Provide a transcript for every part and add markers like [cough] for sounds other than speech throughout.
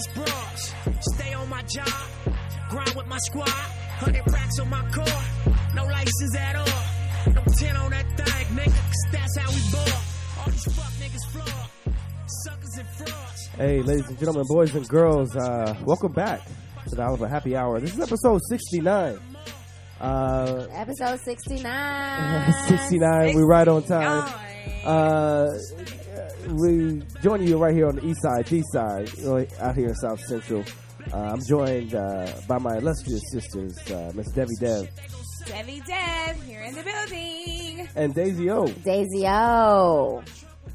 these bras. Stay on my job, grind with my squad. Hundred racks on my car, no license at all. No 10 on that thing, nigga, cause that's how we ball. All these fuck niggas flawed. Suckers and frauds. Hey, ladies and gentlemen, boys and girls, uh, welcome back to the Oliver Happy Hour. This is episode 69. Uh, Episode 69. [laughs] 69, we right on time. Uh, we join you right here on the east side, east side, out here in South Central. Uh, I'm joined uh, by my illustrious sisters, uh, Miss Debbie Dev Debbie Dev here in the building. and Daisy O. Daisy O.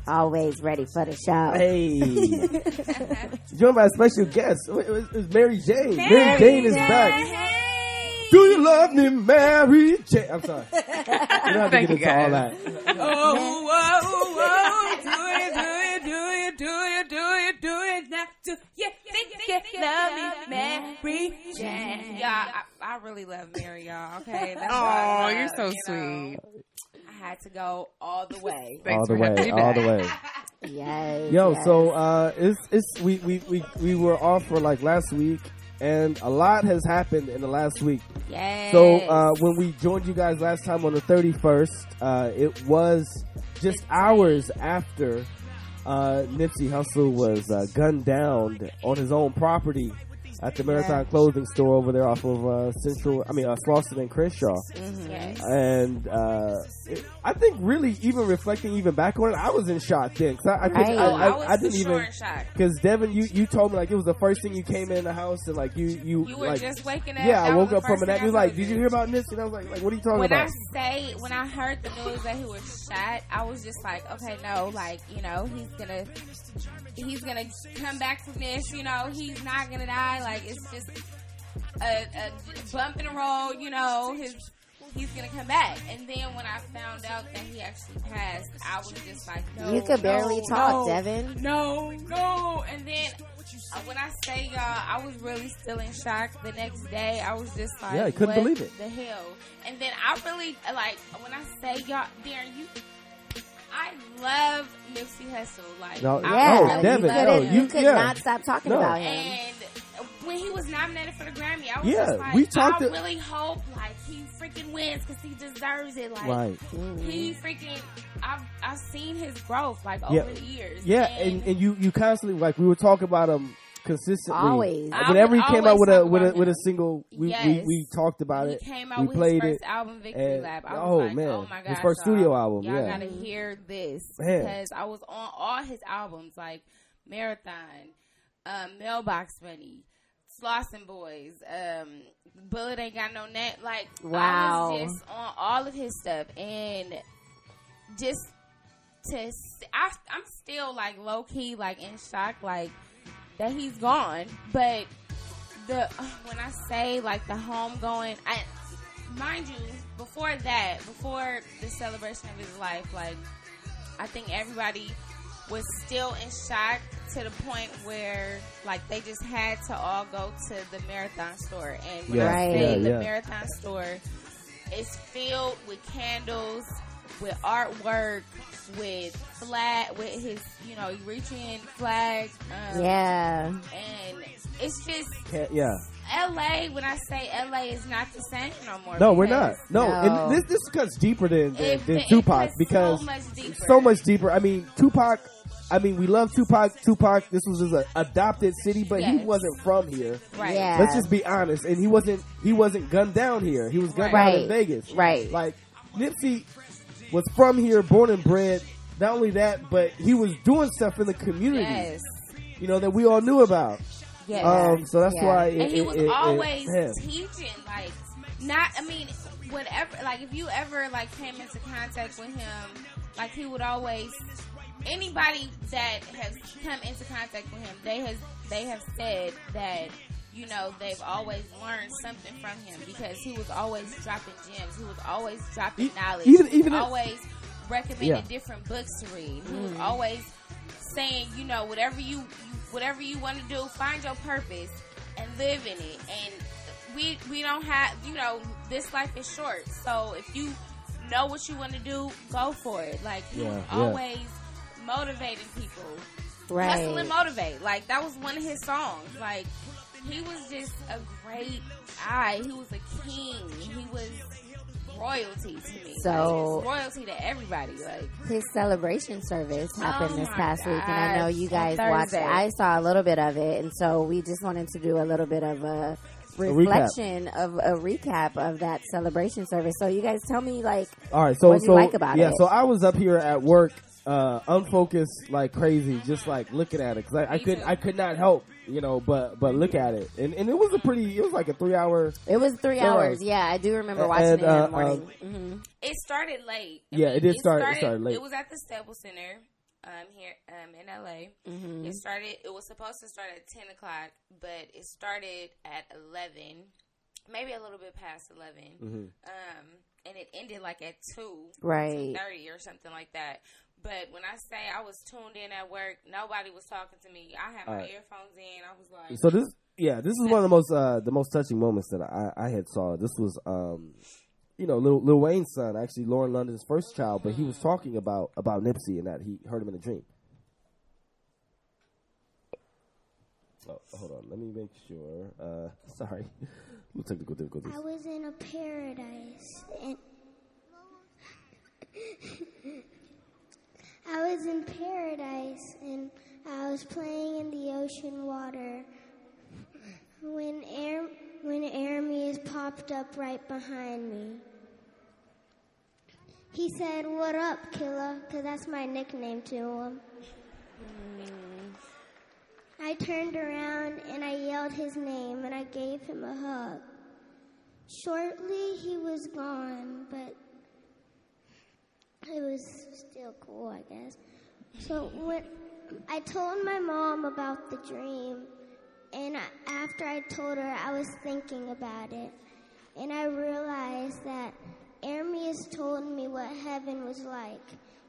Always ready for the show. Hey, [laughs] joined by a special guest. It was, it was Mary Jane. Mary, Jane is back. Hey. Do you love me, Mary Jane? I'm sorry. [laughs] You don't have to Thank get you, into all that. Oh, whoa, whoa, do it now. Do you think you love me, Mary Jane? Yeah, I, I really love Mary, y'all. Okay, that's [laughs] what I Oh, love, you're so you know. sweet. I had to go all the way. All the way, all the way. Yes. Yo, yes. so uh, it's it's we, we we we were off for like last week, and a lot has happened in the last week. Yes. So uh, when we joined you guys last time on the thirty first, uh, it was just hours after uh, Nipsey Hussle was uh, gunned down on his own property at the Marathon Clothing Store over there off of uh, Central. I mean, uh, Frosted and Crenshaw. Yes. And uh, it, I think really, even reflecting even back on it, I was in shock then. 'cause I, I, couldn't- Right. I, Oh, I, I was I didn't for even sure in shock. because Devin, you, you told me like it was the first thing you came in the house and like you you, You were like just waking up. yeah I woke up from first a nap. You was like, did you hear about this? And I was like, like what are you talking when about? I say when I heard the news that he was shot, I was just like, okay, no, like you know, he's gonna he's gonna come back from this. You know, he's not gonna die. Like it's just a, a bump in the road. You know, his he's gonna come back. And then when I found out that he actually passed, I was just like, no, you could barely no, talk, no, Devin. No, no. And then uh, when I say y'all, I was really still in shock. The next day, I was just like, Yeah, I couldn't what believe it. The hell. And then I really like when I say y'all, Darren, you. I love Nipsey Hussle. Like, No, I Yeah, Oh, really Devin, you, love no, couldn't, you, you- could yeah. not stop talking No. about him. And when he was nominated for the Grammy, I was Yeah, just like, we talked I to- really hope like he freaking wins because he deserves it. Like, right. he freaking, I've I've seen his growth like Yeah. over the years. Yeah, and, and you you constantly like we were talking about him consistently. Always. Whenever he came out with a with a talk with a single, we we, Yes. we talked about it. he it. came out we with played his first it, album, Victory and- Lab. I was oh, like, man. oh my His god, first studio album, Y'all yeah. gotta hear this Man. because I was on all his albums, like Marathon, um, Mailbox Money. Slauson Boys, um, Bullet Ain't Got No Name. Like, I Wow. was just on all of his stuff. And just to, I, I'm still like low key, like in shock, like that he's gone. But the uh, when I say like the home going, I mind you, before that, before the celebration of his life, like I think everybody was still in shock to the point where like they just had to all go to the marathon store and when Yeah, I say yeah, the yeah. marathon store is filled with candles, with artwork, with flag, with his you know Eritrean flag, um, yeah. and it's just yeah. LA. When I say LA is not the same no more. No, we're not. No, No. and this this cuts deeper than than, it- than it Tupac cuts because so much deeper. so much deeper. I mean, Tupac. I mean, we love Tupac. Tupac. This was his uh, adopted city, but he wasn't from here. right. Yeah. Let's just be honest. And he wasn't. He wasn't gunned down here. He was gunned Right. down in Vegas. Right. Like Nipsey was from here, born and bred. Not only that, but he was doing stuff in the community. Yes. You know that we all knew about. Yes. Um, so that's Yeah. why. It, and he it- was it- it- always teaching, like not. I mean, whatever. Like if you ever like came into contact with him, like he would always. Anybody that has come into contact with him, they has they have said that you know they've always learned something from him because he was always dropping gems. He was always dropping knowledge. even- he was even if- always recommending Yeah. different books to read. He was mm-hmm. always saying, you know, whatever you, you whatever you want to do, find your purpose and live in it. And we we don't have, you know, this life is short. So if you know what you want to do, go for it. Like he Yeah, was yeah. Always motivating people Right. Hustle and Motivate. Like that was one of his songs. Like he was just a great guy. He was a king. He was royalty to me. So- like, royalty to everybody. Like His celebration service happened Oh this my past week, and I know you guys watched it. I saw a little bit of it, and so we just wanted to do a little bit of a recap. reflection of a recap of that celebration service. So you guys tell me, like, All right, so What do you so like about yeah, it? Yeah, so I was up here at work, uh, unfocused like crazy, just like looking at it because I, I could. I could not help, you know, but but look at it, and and it was a pretty, it was like a three hour. it was three So, hours. Yeah, I do remember and, watching it in uh, the morning. hmm it started late. I Yeah, it did start- it started late. It was at the Staples Center. Um, here um, in LA, Mm-hmm. it started. It was supposed to start at ten o'clock, but it started at eleven, maybe a little bit past 11 Mm-hmm. Um, and it ended like at two, Right. thirty or something like that. But when I say I was tuned in at work, nobody was talking to me. I had my Alright. earphones in. I was like, So this, yeah, this is one of the most uh, the most touching moments that I, I had saw. This was, um, you know, Lil, Lil Wayne's son, actually Lauren London's first child, but he was talking about about Nipsey and that he heard him in a dream. Oh, hold on, let me make sure. Uh, [laughs] sorry, technical difficulties. I was in a paradise and I was in paradise and I was playing in the ocean water when air when Ermias popped up right behind me. He said, "What up, killer?" Cause that's my nickname to him. I turned around and I yelled his name and I gave him a hug. Shortly, he was gone, but it was still cool, I guess. So when I told my mom about the dream, and after I told her, I was thinking about it, and I realized that Ermias told me what heaven was like.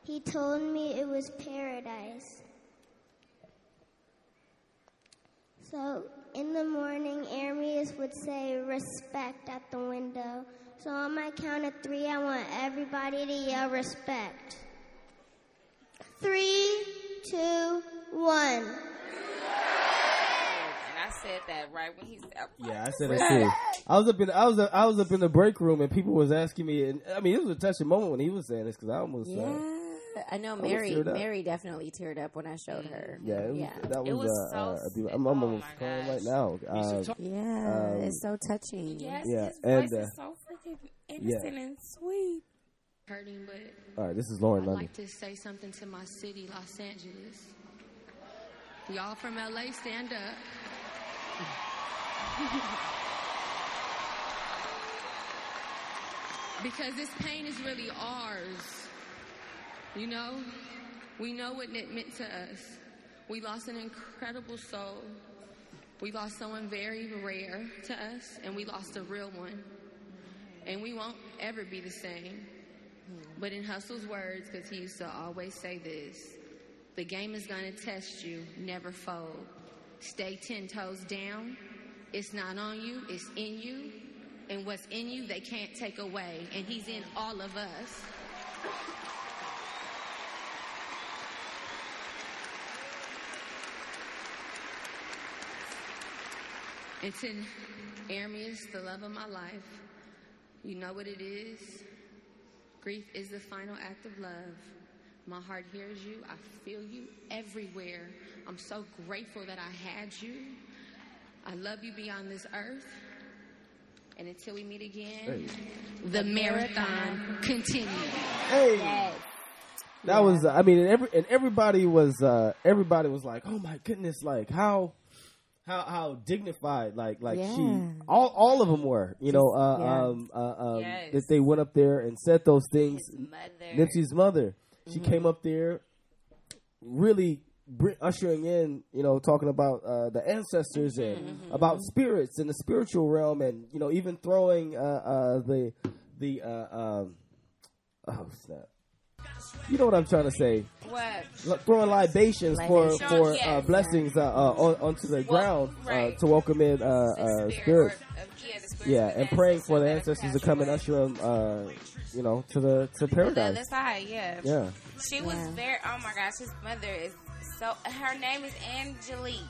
He told me it was paradise. So in the morning, Ermias would say respect at the window. So on my count of three, I want everybody to yell respect. Three, two, one. and I said that right when he said, Yeah, I said that too. I was up in I was I was up in the break room and people was asking me, and I mean it was a touching moment when he was saying this because I almost Yeah, uh, I know Mary. teared. Mary definitely teared up when I showed her. yeah, it was, yeah, that was, It was uh, so uh, a beautiful- sick. I'm, I'm Oh almost my crying right now. Uh, yeah, Um, it's so touching. Yes, Yeah, his and, voice uh, is so freaking innocent and sweet. hurting, but all right, this is Lauren I'd London. like to say something to my city, Los Angeles. Y'all from LA, stand up. [laughs] because this pain is really ours. You know? We know what it meant to us. We lost an incredible soul. We lost someone very rare to us, and we lost a real one. And we won't ever be the same. But in Hustle's words, because he used to always say this the game is going to test you, never fold. Stay 10 toes down. It's not on you, it's in you. And what's in you, they can't take away. And he's in all of us. And to Ermias, the love of my life, you know what it is. Grief is the final act of love. My heart hears you. I feel you everywhere. I'm so grateful that I had you. I love you beyond this earth. And until we meet again, the marathon continues. Hey, Yes. that was uh, I mean, and every and everybody was uh everybody was like, oh my goodness, like how. How, how dignified like like she all all of them were you know uh, yeah. um, uh, um, Yes. that they went up there and said those things His mother. Nipsey's mother. She Mm-hmm. came up there, really br- ushering in, you know, talking about uh, the ancestors Mm-hmm. and about spirits in the spiritual realm, and you know, even throwing uh, uh, the the uh, um, oh snap. You know what I'm trying to say? What? L- throwing libations for Libations. for Yes. uh, blessings uh, uh, on, onto the ground right. uh, to welcome in uh, uh, spirit, spirits. yeah, the spirits Yeah, of and praying for the ancestors ancestors to come and usher them, uh, you know, to the to away. The other paradise. side, yeah. Yeah. She was very. Oh my gosh, his mother is So her name is Angelique.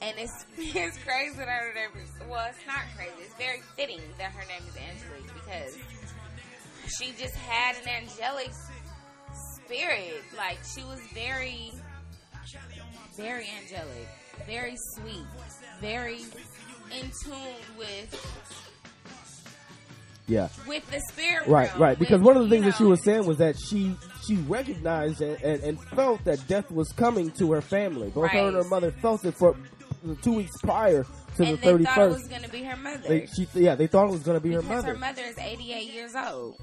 And it's, [laughs] it's crazy that her name is, well, it's not crazy. It's very fitting that her name is Angelique because she just had an angelic spirit. Like, she was very, very angelic, very sweet, very in tune with Yeah. with the spirit Right, realm, right. Because with, one of the things that she was saying was that she she recognized and, and, and felt that death was coming to her family. Both her and her mother felt it for two weeks prior to and the thirty first. they thought it was going to be her mother. They, she, yeah, they thought it was going to be her mother. her mother is 88 years old.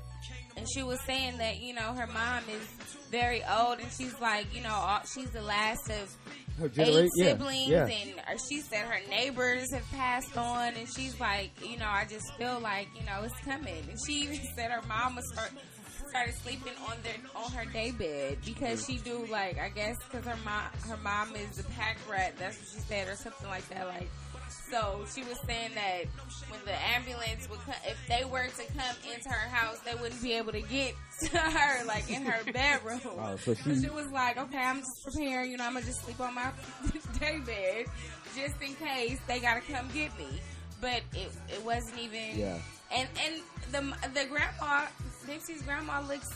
And she was saying that, you know, her mom is very old and she's like, you know, all, she's the last of Her eight generation, yeah, siblings yeah. and uh, she said her neighbors have passed on and she's like, you know, I just feel like, you know, it's coming. And she even said her mom was start, started sleeping on their on her day bed because she do like I guess because her mom her mom is a pack rat. That's what she said or something like that. Like so she was saying that when the ambulance would come, if they were to come into her house, they wouldn't be able to get [laughs] to her like in her bedroom. [laughs] Oh, so she- she was like, okay, I'm just preparing. You know, I'm gonna just sleep on my [laughs] day bed just in case they gotta come get me. But it it wasn't even. Yeah. And and the the grandma, Dixie's grandma looks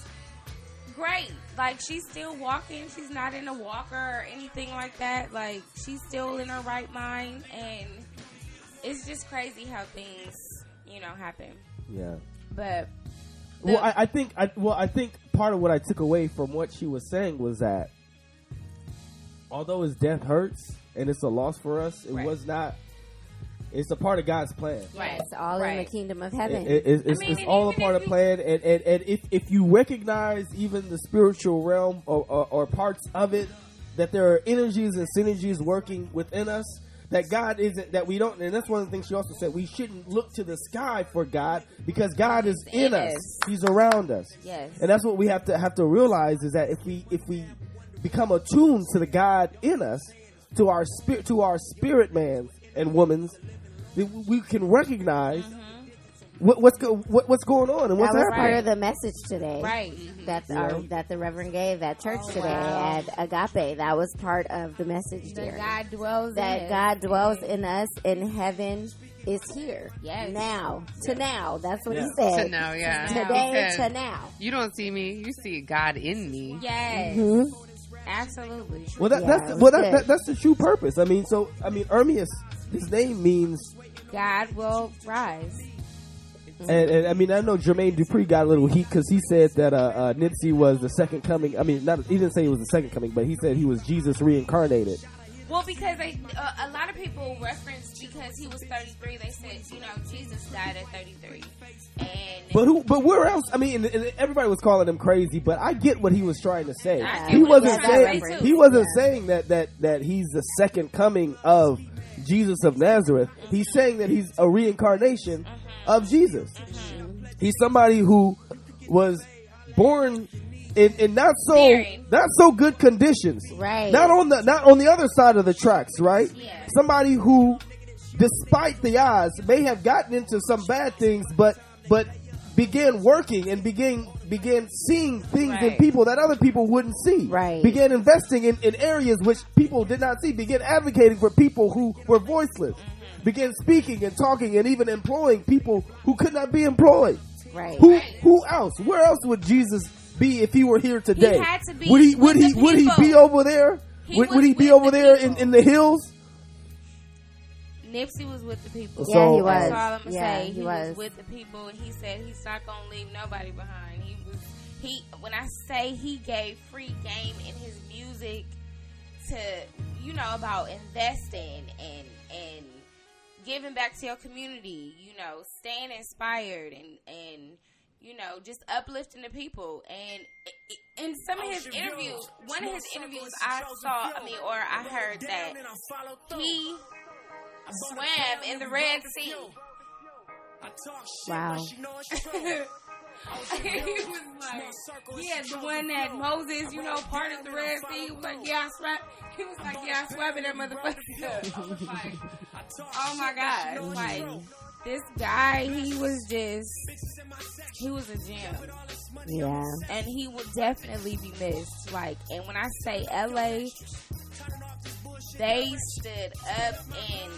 great. Like she's still walking. She's not in a walker or anything like that. Like she's still in her right mind, and it's just crazy how things you know happen. Yeah. But Well, I, I think I, well, I think part of what I took away from what she was saying was that although his death hurts and it's a loss for us, it Right. was not. It's a part of God's plan. Right. It's all in the kingdom of It- heaven. it- it's, it's, I mean, it's and all a part if of you- plan, and, and, and if, if you recognize even the spiritual realm or, or, or parts of it, that there are energies and synergies working within us, that God isn't that we don't, and that's one of the things she also said. We shouldn't look to the sky for God because God is in us. He's around us. Yes. and that's what we have to have to realize is that if we if we become attuned to the God in us, to our spirit, to our spirit man and woman's, we can recognize mm-hmm. What, what's go, what, what's going on and what's that what's was happening. part of the message today. right. That Yeah. our, that the Reverend gave at church today wow. at Agape. That was part of the message, there. That dear. God dwells in that us. God dwells in us and heaven is here. Yes. Now. To now. That's what he Yeah. said. To now, yeah. Today He said, to now. You don't see me, you see God in me. Yes. Mhm. Absolutely. Well, that, Yeah, that's the, well, that, that, that's the true purpose. I mean, so I mean, Ermias, his name means, God will rise. And, and I mean, I know Jermaine Dupri got a little heat because he said that uh, uh, Nipsey was the second coming. I mean, not he didn't say he was the second coming, but he said he was Jesus reincarnated. Well, because they, uh, a lot of people reference because he was 33. They said, you know, Jesus died at 33, and But who? But where else? I mean, and, and everybody was calling him crazy, but I get what he was trying to say. He wasn't saying trying to say, he wasn't Yeah. saying that that that he's the second coming of Jesus of Nazareth. He's saying that he's a reincarnation of Jesus. He's somebody who was born in, in not so not so good conditions. Right. Not on the not on the other side of the tracks, right? Yeah. Somebody who, despite the odds, may have gotten into some bad things, but but began working and began began seeing things in people that other people wouldn't see. Right. Began investing in, in areas which people did not see. Began advocating for people who were voiceless. Mm-hmm. Began speaking and talking and even employing people who could not be employed. Right. Who who else? Where else would Jesus be if he were here today? had to be would he would he would he be over there? He would, would he be over the there in, in the hills? Nipsey was with the people. Yeah, he was. That's all I'm gonna Yeah, say. he He, was. was. with the people, and he said he's not gonna leave nobody behind. He was he. When I say he gave free game in his music to you know about investing and and giving back to your community. You know, staying inspired and and you know just uplifting the people. And i- in some of his interviews, one of his interviews, I saw. I mean, or I heard that he swam in the Red Sea. Wow. he was like, yeah, the one that Moses, you know, parted the Red Sea. He was like, yeah, I swam. He was like, yeah, I swam in that motherfucker. [laughs] I was like, oh my god, like this guy, he was just, he was a gem. Yeah. and he will definitely be missed. Like, and when I say LA, they stood up and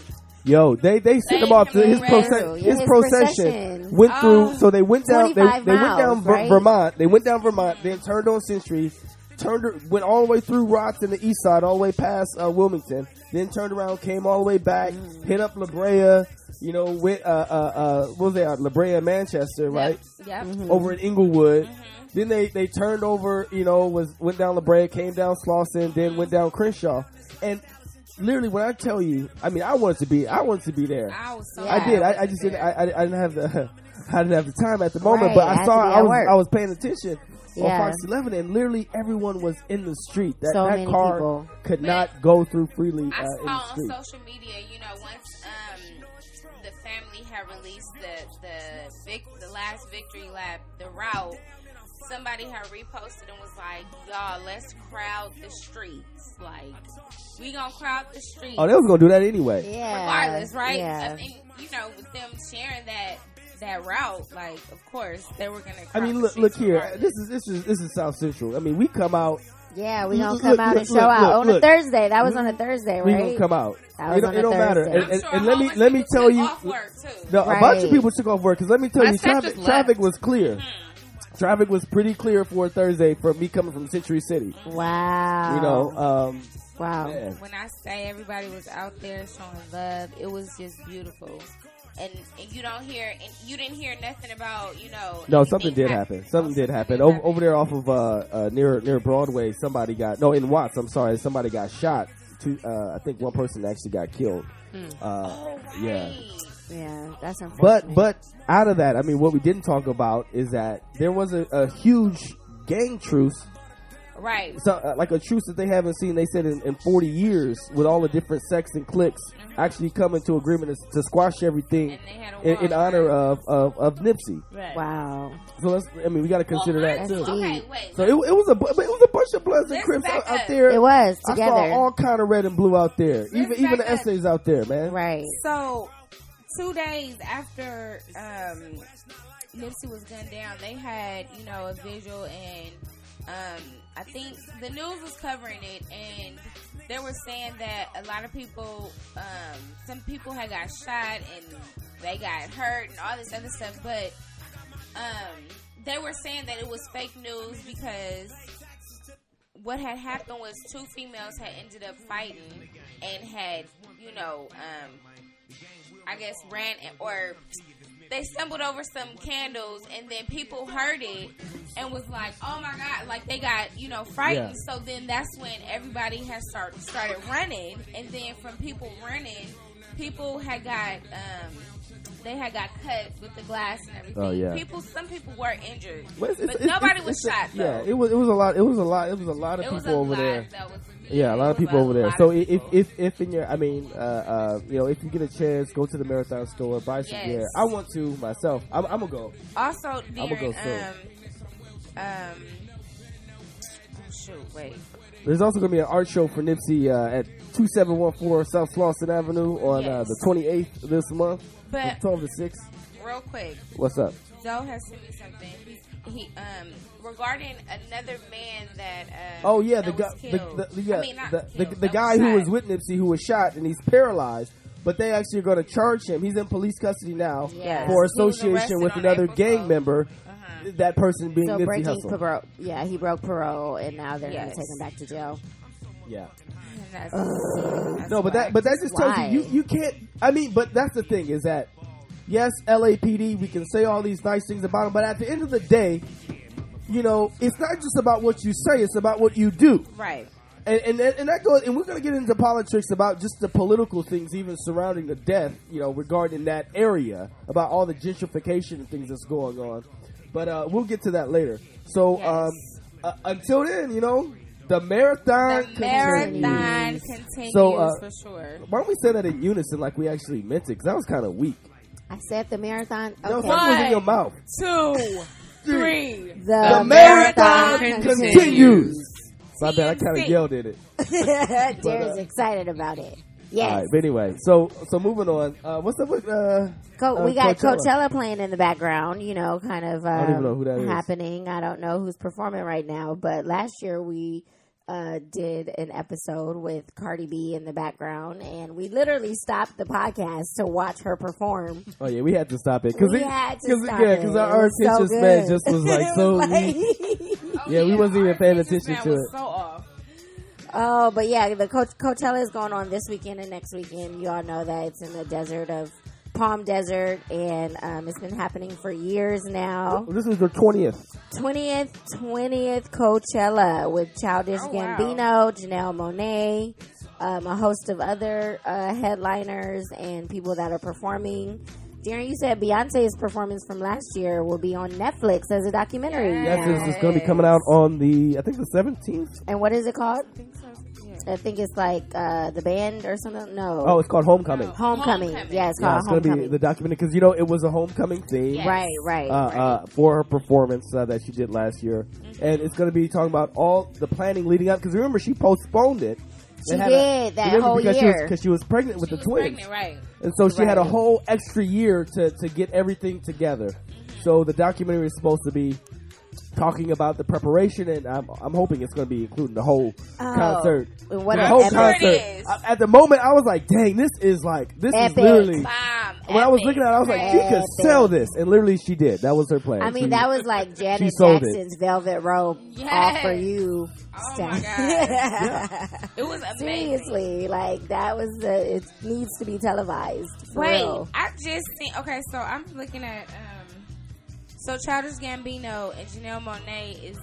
Yo, they they sent him off to his Red. procession. Yeah, his, his procession procession. went through. Oh. So they went down. They, 25 they went down Ver- right? Vermont. They went down Vermont. Then turned on Century. Turned went all the way through Watts in the east side, all the way past uh, Wilmington. Then turned around, came all the way back, Mm. hit up La Brea. You know, went uh uh uh what was they at La Brea, Manchester, right? yep, Mm-hmm. Over in Inglewood. Then they they turned over. You know, was went down La Brea, came down Slauson, then went down Crenshaw, and. Literally, when I tell you, I mean, I wanted to be, I wanted to be there. I was so. Yeah. I did. I, I just didn't. I, I, I didn't have the. [laughs] I didn't have the time at the moment, but Right, I saw. I was. work. I was paying attention on Fox 11, and literally everyone was in the street. That So that many car people. could not go through freely I uh, in saw the on street. social media, you know, once um, the family had released the the vic- the last victory lap, the route. Somebody had reposted and was like, "Y'all, let's crowd the streets. Like, we gonna crowd the streets." Oh, they was gonna do that anyway. Yeah. regardless, right? Yeah. I think you know, with them sharing that that route, like of course they were gonna. I mean, look, the look here. regardless. This is this is this is South Central. I mean, we come out. Yeah, we Look, gonna look, come out and show look, out look, on look. a Thursday. That was on a mm-hmm. Thursday, right? We gonna come out. That was it don't, a it don't matter. And, and, I'm and let me let me tell you. off work, too. No, a bunch of people took off work because let me tell My you, traffic traffic was clear. Hmm. Traffic was pretty clear for Thursday for me coming from Century City. Wow. You know, um, Wow. man. when I say everybody was out there showing love, it was just beautiful. And, and you don't hear, and you didn't hear nothing about, you know. No, something did hap- happen. Something Oh, did happen. did Over, over there off of uh, uh, near near Broadway, somebody got no in Watts. I'm sorry, somebody got shot. Two, uh, I think one person actually got killed. Uh, Oh, right. Yeah, that's unfortunate. But but out of that, I mean, what we didn't talk about is that there was a, a huge gang truce, Right. so, uh, like a truce that they haven't seen. They said in, in 40 years, with all the different sects and cliques actually coming to agreement to, to squash everything And they had a in, in honor right? of, of of Nipsey. Right. wow. So let's, I mean, we got to consider Well, that too. Okay, wait. So it, it was a bu- it was a bunch of Bloods and Crips out, out up. there. It was I saw all kind of red and blue out there. even even the back up. essays out there, man. right. So, two days after um, Nipsey was gunned down, they had you know a visual, and um, I think the news was covering it, and they were saying that a lot of people, um, some people had got shot and they got hurt and all this other stuff, but um, they were saying that it was fake news because what had happened was two females had ended up fighting and had, you know, um, I guess ran or they stumbled over some candles and then people heard it and was like, oh my god, like they got, you know, frightened. Yeah. So then that's when everybody has start, started running and then from people running, people had got, um, they had got cut with the glass and everything. Oh, yeah. People, some people were injured, But, it's- but it's- nobody it's- was a- shot. Though. Yeah, it was it was a lot. It was a lot. It was a lot of It people a over there. Yeah, a lot of people over there. So if, if if in your, I mean, uh, uh, you know, if you get a chance, go to the marathon store, buy some Yes. gear. I want to myself. I'm, I'm gonna go. also I'ma go soon. um um shoot wait There's also gonna be an art show for Nipsey uh, at 2714 South Slauson Avenue on uh, Yes. the 28th of this month, but from 12 to 6. real quick What's up? Joe has sent me something he, he um regarding another man that uh Oh yeah, the that guy, the, killed. the, the, yeah, I mean, the, the, killed, the that guy who was with Nipsey who was shot and he's paralyzed. But they actually are going to charge him. He's in police custody now Yes. for association with another April gang 12th. member. Uh-huh. That person being So Nipsey breaking Hussle. parole. Yeah, he broke parole, and now they're Yes. gonna take him back to jail. Yeah. That's, that's No, but that but that just tells Why? you, you you can't. I mean, but that's the thing is that yes, LAPD. We can say all these nice things about them, but at the end of the day, you know, it's not just about what you say; it's about what you do. right And and and that goes. And we're going to get into politics about just the political things, even surrounding the death. You know, regarding that area about all the gentrification and things that's going on. But uh, we'll get to that later. So Yes. um, uh, until then, you know, the marathon. the marathon continues. continues So, uh, for sure Why don't we say that in unison like we actually meant it? Because that was kind of weak. I said the marathon. No, Okay. something was in your mouth. two three The, The marathon continues. continues. My bad, I kind of yelled at it. [laughs] Darren's uh, excited about it. Yes. All right, but anyway, so so moving on. Uh, what's up with uh? Co- uh, we got Coachella. Coachella. playing in the background, you know, kind of um, don't even know who that is. happening. I don't know who's performing right now, but last year we uh, did an episode with Cardi B in the background, and we literally stopped the podcast to watch her perform. Oh yeah, we had to stop it because We had to cause, stop yeah, it. because It our, our so attention span good. just was like [laughs] so. Like- weak. Oh, [laughs] Yeah, we wasn't even paying attention attention to was it. So off. Oh, but yeah, the Co- Coachella is going on this weekend and next weekend. You all know that it's in the desert of Palm Desert, and um, it's been happening for years now. This is the twentieth. Twentieth, twentieth Coachella with Childish Oh, wow. Gambino, Janelle Monáe, um, a host of other uh, headliners and people that are performing. Darren, you said Beyonce's performance from last year will be on Netflix as a documentary. Yes, now. it's, it's going to be coming out on the I think the seventeenth. And what is it called? I think so. Yeah. I think it's like uh, the band or something. No. Oh, it's called Homecoming. Homecoming. Homecoming. Yeah, it's Yeah, called it's going to be the documentary because you know it was a homecoming theme. Yes. Right, right, uh, right. uh, for her performance uh, that she did last year, and it's going to be talking about all the planning leading up. Because remember, she postponed it. She It had did, that whole because year. because she, was pregnant with She the was twins, pregnant, right? and so she had a whole extra year to to get everything together. So the documentary is supposed to be talking about the preparation, and I'm I'm hoping it's going to be including the whole Oh, concert. what the whole epic- concert. It is. Uh, At the moment, I was like, "Dang, this is like this Epic. is literally." Bomb. When I was looking at it, I was like, "She could sell this," and literally, she did. That was her plan. I mean, She- that was like [laughs] Janet sold it. Jackson's Velvet Rope Yes. all for you. Oh stuff. my god, [laughs] it was amazing. Seriously, like that was the. It needs to be televised. Wait, real. I just seen. Okay, so I'm looking at. um So Childish Gambino and Janelle Monáe is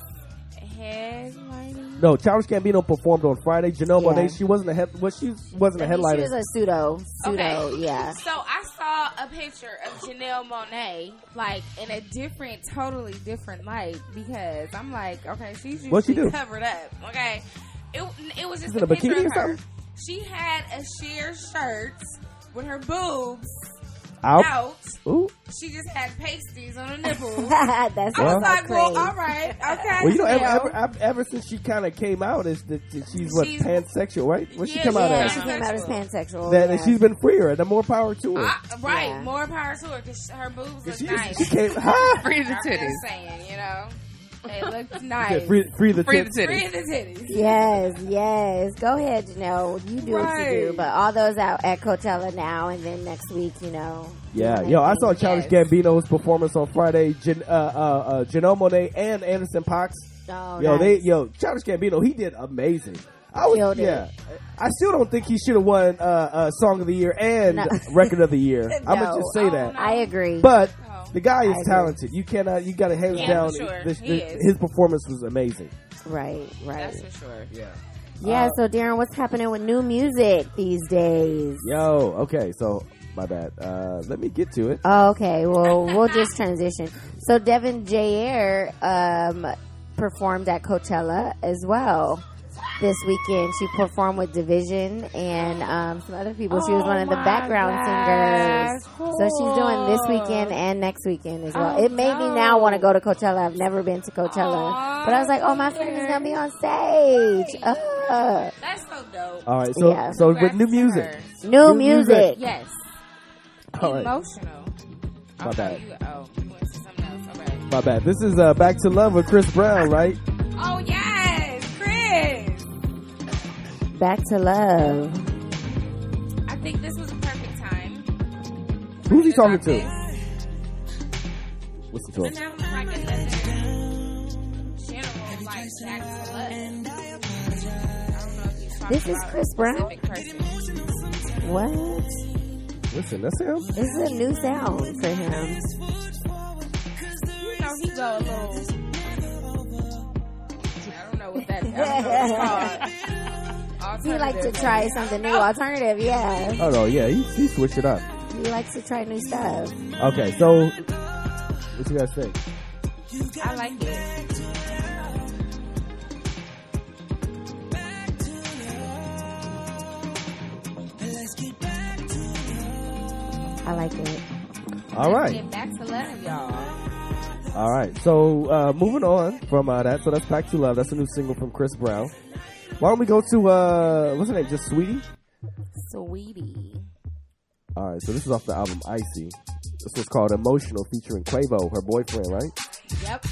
headlining. No, Childish Gambino performed on Friday. Janelle Yeah. Monae, she wasn't a head. Well, she wasn't a I mean, she headliner. was a pseudo, pseudo, Okay. yeah. So I saw a picture of Janelle Monet, like in a different, totally different light, because I'm like, okay, she's usually What'd she do? covered up. Okay, it it was just She's a in a picture bikini of or something? She had a sheer shirt with her boobs Out. out. Ooh. She just had pasties on her [laughs] nipples. That's I was Well- like, well, all right, okay. Well, you know, ever, ever, ever, ever since she kind of came out, is that that she's what She's- pansexual, right? When she Yeah, out yeah, as she came out as pansexual. that, yeah. and she's been freer, and the more power to her. I- right, Yeah. more power to her because her boobs look she, nice. she came, [laughs] ha! Free the I'm titties. just saying, you know, they look [laughs] nice. said, free, free the Free the titties. Free the titties. Yes, yes. Go ahead, Janelle. You do what you do. But all those out at Coachella now, and then next week, you know. Yeah, yo, I saw. Childish Yes. Gambino's performance on Friday. Jan, uh, uh, uh, Janelle Monáe and Anderson Paak. Oh, yo, nice. they, yo, Childish Gambino, he did amazing. I was, Killed it. yeah. I still don't think he should have won uh, uh, Song of the Year and No. Record of the Year. [laughs] I'm gonna just say Oh, that. no. I agree. But Oh. The guy is I agree. talented. You cannot. You got to hands Yeah, down. for sure. this- He this- is. his performance was amazing. right, right. That's for sure. Yeah. Yeah, Uh, so Darren, what's happening with new music these days? Yo. Okay. So my bad. Uh, let me get to it. Oh, okay, well, we'll just transition. So Devin Jair um, performed at Coachella as well this weekend. She performed with Division and um, some other people. she was one of the background gosh, singers. So she's doing this weekend and next weekend as well. Oh, it made me now want to go to Coachella. I've never been to Coachella. Aw, but I was like, oh, my friend is going to be on stage. Uh, That's so dope. All right. So Yeah. so with new music. new New music. music. Yes. All right. Emotional. My oh, bad. You, oh, you went to something else. Okay. My bad. This is uh, Back to Love with Chris Brown, right? Oh, yes, Chris. Back to love. I think this was a perfect time. Who's he talking to? this. Listen to It him. like general, like, back to love. I don't know if he's talking This is Chris Brown? What? Listen, that's him. This is a new sound for him. You know, he go a little. I don't know what that. I [laughs] He likes to try something new, alternative. Yeah, Oh no, yeah, he, he switched it up. he likes to try new stuff. Okay, so what you guys think? I like it. I like it. All Let's. Get back to love, y'all. All right. So uh, moving on from uh, that, so that's Back to Love. That's a new single from Chris Brown. Why don't we go to uh, what's her name? Just Saweetie. Saweetie. All right, so this is off the album Icy. This was called Emotional, featuring Quavo, her boyfriend, right? Yep.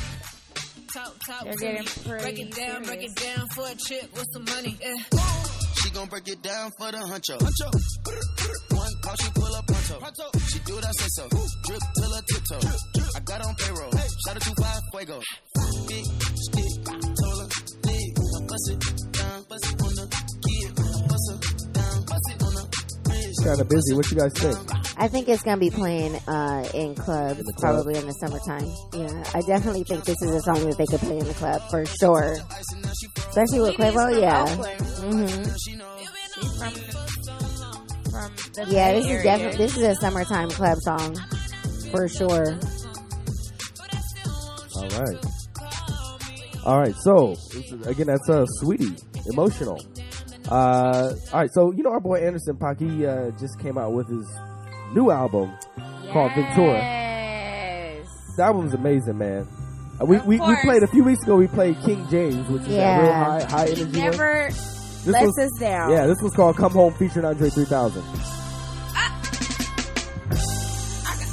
Talk, talk They're getting pretty Break it down, break it down for a chick with some money. Yeah. She gon' break it down for the huncho. Huncho. One call, she pull up pronto. She do what I say so. Drip till her tiptoe. I got on payroll. Shout out to five fuego. Big stick, told her, leg. I bust it down, bust it on the kid. Bust it down, bust it on the wrist. Kind of busy. What you guys think? I think it's gonna be playing uh, in clubs In the club? probably in the summertime. Yeah, I definitely think this is a song that they could play in the club for sure. Especially with Quavo, yeah. hmm from, from Yeah, this is definitely this is a summertime club song for sure. All right. All right. So again, that's uh, Saweetie, emotional. Uh, all right. So you know our boy Anderson Paak, he uh, just came out with his new album called Ventura. Yes. The album's amazing, man. Uh, we, Of we, we played a few weeks ago. We played King James, which is that real high high energy. one. Never This lets was- us down. Yeah, this was called "Come Home" featuring Andre 3000.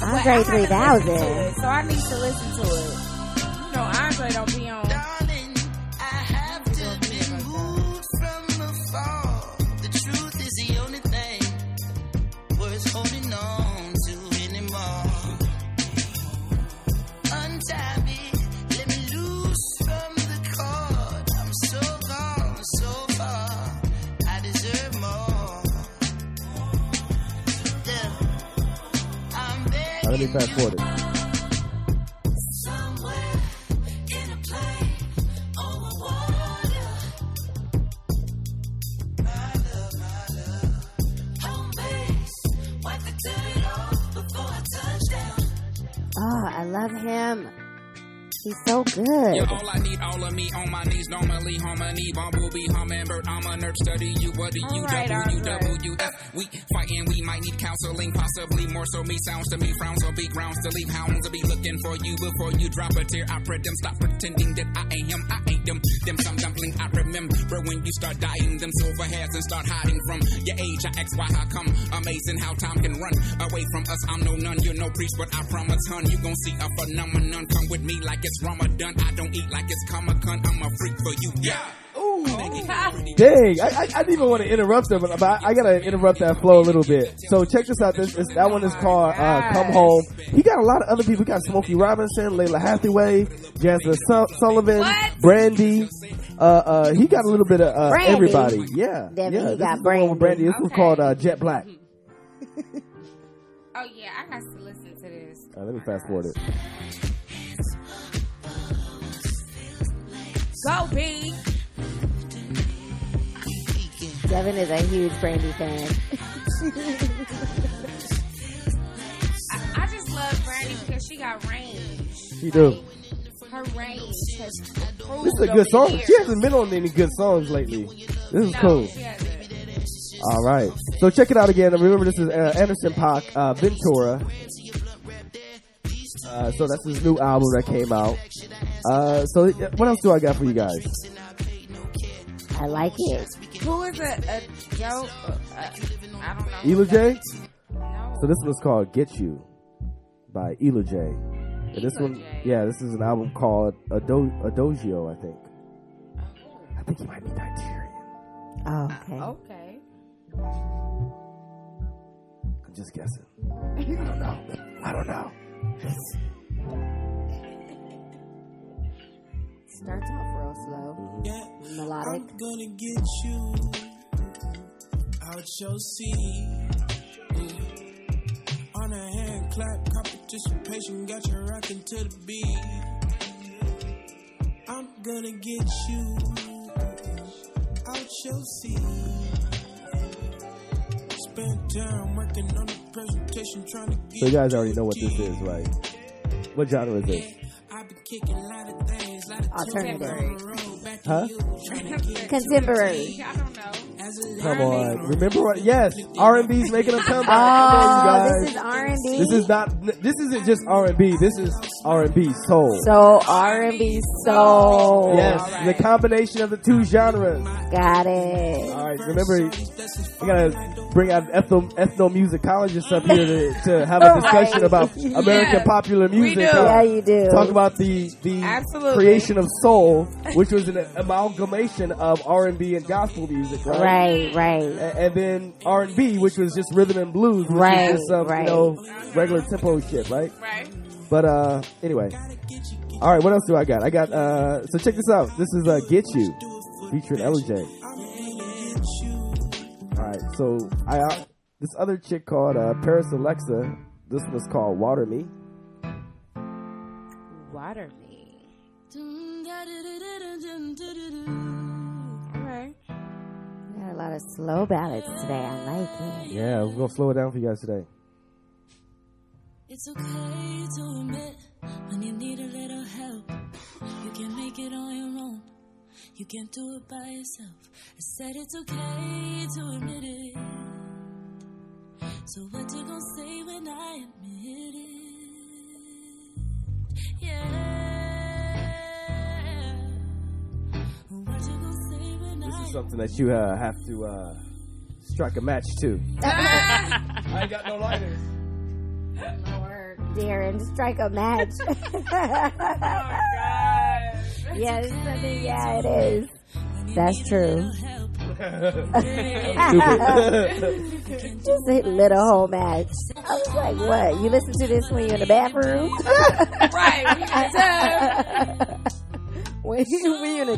But I Andre had to 3000. listen to it, So I need to listen to it. You know, Andre don't be on. 7540. So good. You're all I need, all of me on my knees. Normally, harmony, bumblebee, hummingbird. I'm a nerd study. You, what do you, right, W, Andre. W, F. We fighting, we might need counseling, possibly more so. Me sounds to me, frowns or be grounds to leave hounds to be looking for you before you drop a tear. I pray them stop pretending that I ain't him, I ain't them. Them some dumpling I remember when you start dying them silver hairs and start hiding from your age. I ask why how come? Amazing how time can run away from us. I'm no nun, you're no priest, but I promise, hun, you gon' see a phenomenon. Come with me like it's Ramadan. I don't eat like it's Comic Con. I'm a freak for you, yeah. Ooh. [laughs] Dang, I, I, I didn't even want to interrupt them, but I, I gotta interrupt that flow a little bit. So check this out. This, this that one is called uh, "Come Home." He got a lot of other people. He got Smokey Robinson, Lalah Hathaway, Jazmine Su- Sullivan, What? Brandy. Uh, uh, he got a little bit of uh, everybody. Yeah, Damn, yeah. he this got is the one with Brandy. This was Okay. called uh, Jet Black. [laughs] Oh yeah, I got to listen to this. Uh, let me fast forward it. Go B. Devin is a huge Brandy fan. [laughs] I, I just love Brandy because she got range. She do. Her range has This is a good song. years. She hasn't been on any good songs lately. This is No, cool. she. All right. So check it out again. Remember, this is uh, Anderson Paak, uh, Ventura. Uh, so that's his new album that came out. Uh, so uh, what else do I got for you guys? I like it. Who is a, a Joe? Uh, uh, I don't know. Ela J. No. So this one's called "Get You" by Ela J. And this one, J. yeah, this is an album called Ado- Adagio, I think. I think he might be Nigerian. Oh, okay. Okay. I'm just guessing. I don't know. I don't know. Starts off real slow. Mm-hmm. Melodic. I'm gonna get you out your seat. On a hand clap, competition, got you rocking to the beat. I'm gonna get you out your seat. Spend time working on the presentation, trying to So you guys already know what this is, right? What genre is this? I've been kicking a lot of things, lot of Alternative. toes on the road, back to Huh? you, trying to get Contemporary. I don't know. Come on, remember what? Yes, R and B's making a comeback. Oh, Come on, you oh, this is R&B? This is not. This isn't just R and B. This is R and B soul. So R&B soul. yes, the combination of the two genres. Got it. All right, remember, we gotta bring out ethno ethnomusicologists up here to, to have a discussion about [laughs] American Yeah, popular we music. do. Yeah, you do. Talk about the the Absolutely. creation of soul, which was an amalgamation of R and B and gospel music, right? Right, right. A- And then R and B, which was just rhythm and blues, which Right, was just some right. you know regular tempo shit, right? Right. But uh, anyway, all right. What else do I got? I got uh. So check this out. This is uh, "Get You" featuring Ella J. All right. So I uh, this other chick called uh, Paris Alexa. This was called "Water Me." Water me. Lot of slow ballads today. I like it. Yeah, we're gonna slow it down for you guys today. It's okay to admit when you need a little help. You can make it on your own. You can't do it by yourself. I said it's okay to admit it. So what you gonna say when I admit it? Yeah. Something that you uh, have to uh, strike a match to. [laughs] I ain't got no lighters. Lord, Darren, strike a match. [laughs] Yeah, it's something. Yeah, it is. That's true. Just hit lit a whole match. I was like, what? You listen to this when you're in the bathroom? right, when you're in the tub. [laughs] when, you, when you're in the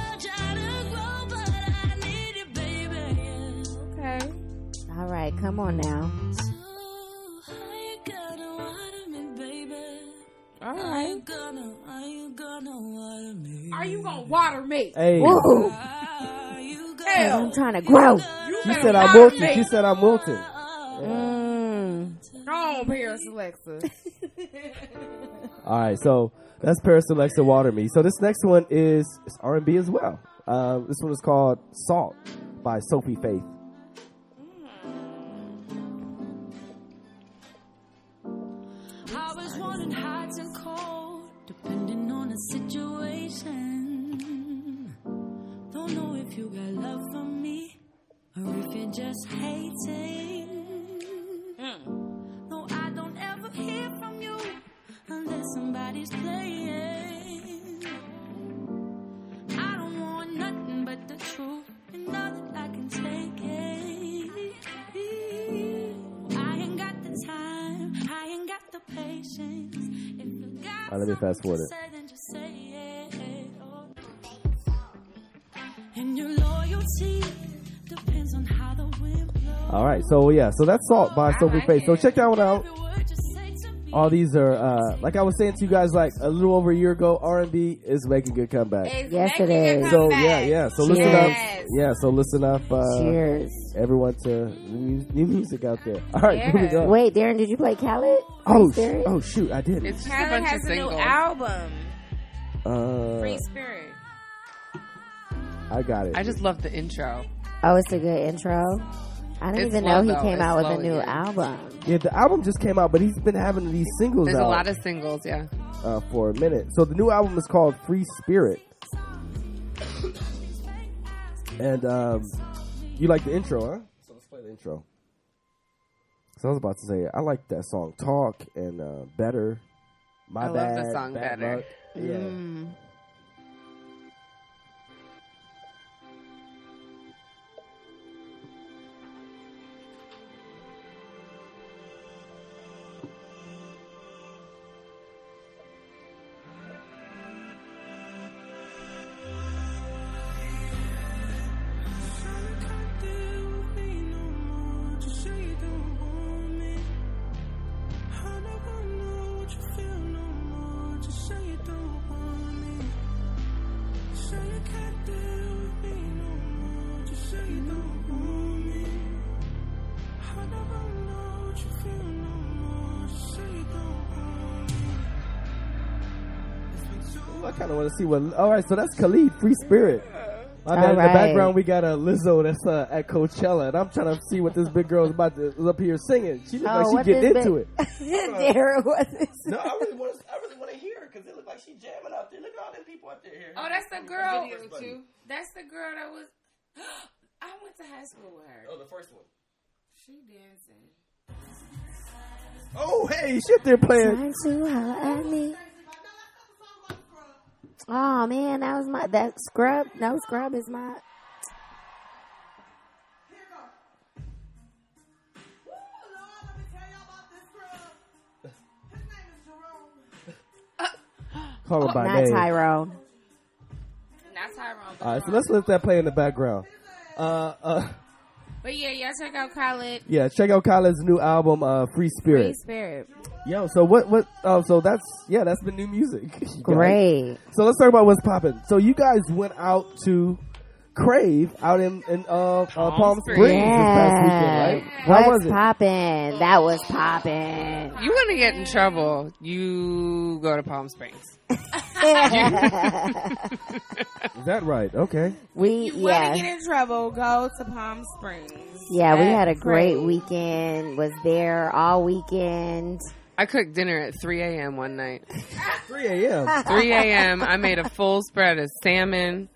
All right, come on now. All right. Are you gonna water me? Hey. Woo. Hell. I'm trying to grow. She said I'm wilting. She said I'm wilting. Mm. Go on, Paris Alexa. [laughs] All right, so that's Paris Alexa Water Me. So this next one is R and B as well. Uh, this one is called Salt by Sophie Faith. The wind blows. All right, so yeah, so that's Salt by Sophie Faith. So check that one out. All these are, uh, like I was saying to you guys, like a little over a year ago, R and B is making a good comeback. It's Yes, it making a is. So yeah, yeah. So listen up, yeah. So listen up, uh, Cheers. everyone, to new, new music out there. [laughs] All right, moving on. Wait, Darren, did you play Khalid? Oh, Free sh- oh shoot, I did. It's just a Khalid bunch has of a new album, Uh, Free Spirit. I got it. I just love the intro. Oh, it's a good intro. I didn't It's even slow, know he though. came It's out with a new again. album. Yeah, the album just came out, but he's been having these singles There's out a lot of singles, yeah. uh, for a minute. So the new album is called Free Spirit, and um, you like the intro, huh? So let's play the intro. So I was about to say, I like that song "Talk" and uh, "Better." My I love bad. the song Bad Better. Luck. Yeah. Mm. Want to see what. All right, so that's Khalid, Free Spirit. My bad. All In the right. background, we got a Lizzo that's uh, at Coachella, and I'm trying to see what this big girl is about to is up here singing. She looks Oh, like what she getting this into it. [laughs] bit- Dara, what is No, I really want to. I really want to hear her because it look like she jamming out there. Look at all them people up there. Here. Oh, that's the girl. Too. That's the girl that was. [gasps] I went to high school with her. Oh, the first one. She dancing. Oh, hey, shit, they're playing. Trying to holler at me. Oh man, that was my that scrub. No scrub is my. [laughs] Call her by Not name. Tyrone. Not Tyrone. All right, so let's let that play in the background. Uh, uh, But yeah, y'all check out Khalid. yeah, check out Khalid's new album, uh, Free Spirit. Free Spirit. Spirit. Yo, so what? What? Oh, so that's yeah, that's been new music. [laughs] Great. So let's talk about what's popping. So you guys went out to Crave out in, in uh, uh, Palm Springs this past weekend, right? How was What's it? poppin'? That was poppin'. You want to get in trouble? You go to Palm Springs. [laughs] Is that right? Okay. we Want to yeah get in trouble? Go to Palm Springs. yeah we had a great Crave. weekend. Was there all weekend. I cooked dinner at 3 a.m. one night. [laughs] 3 a.m. 3 a.m. I made a full spread of salmon,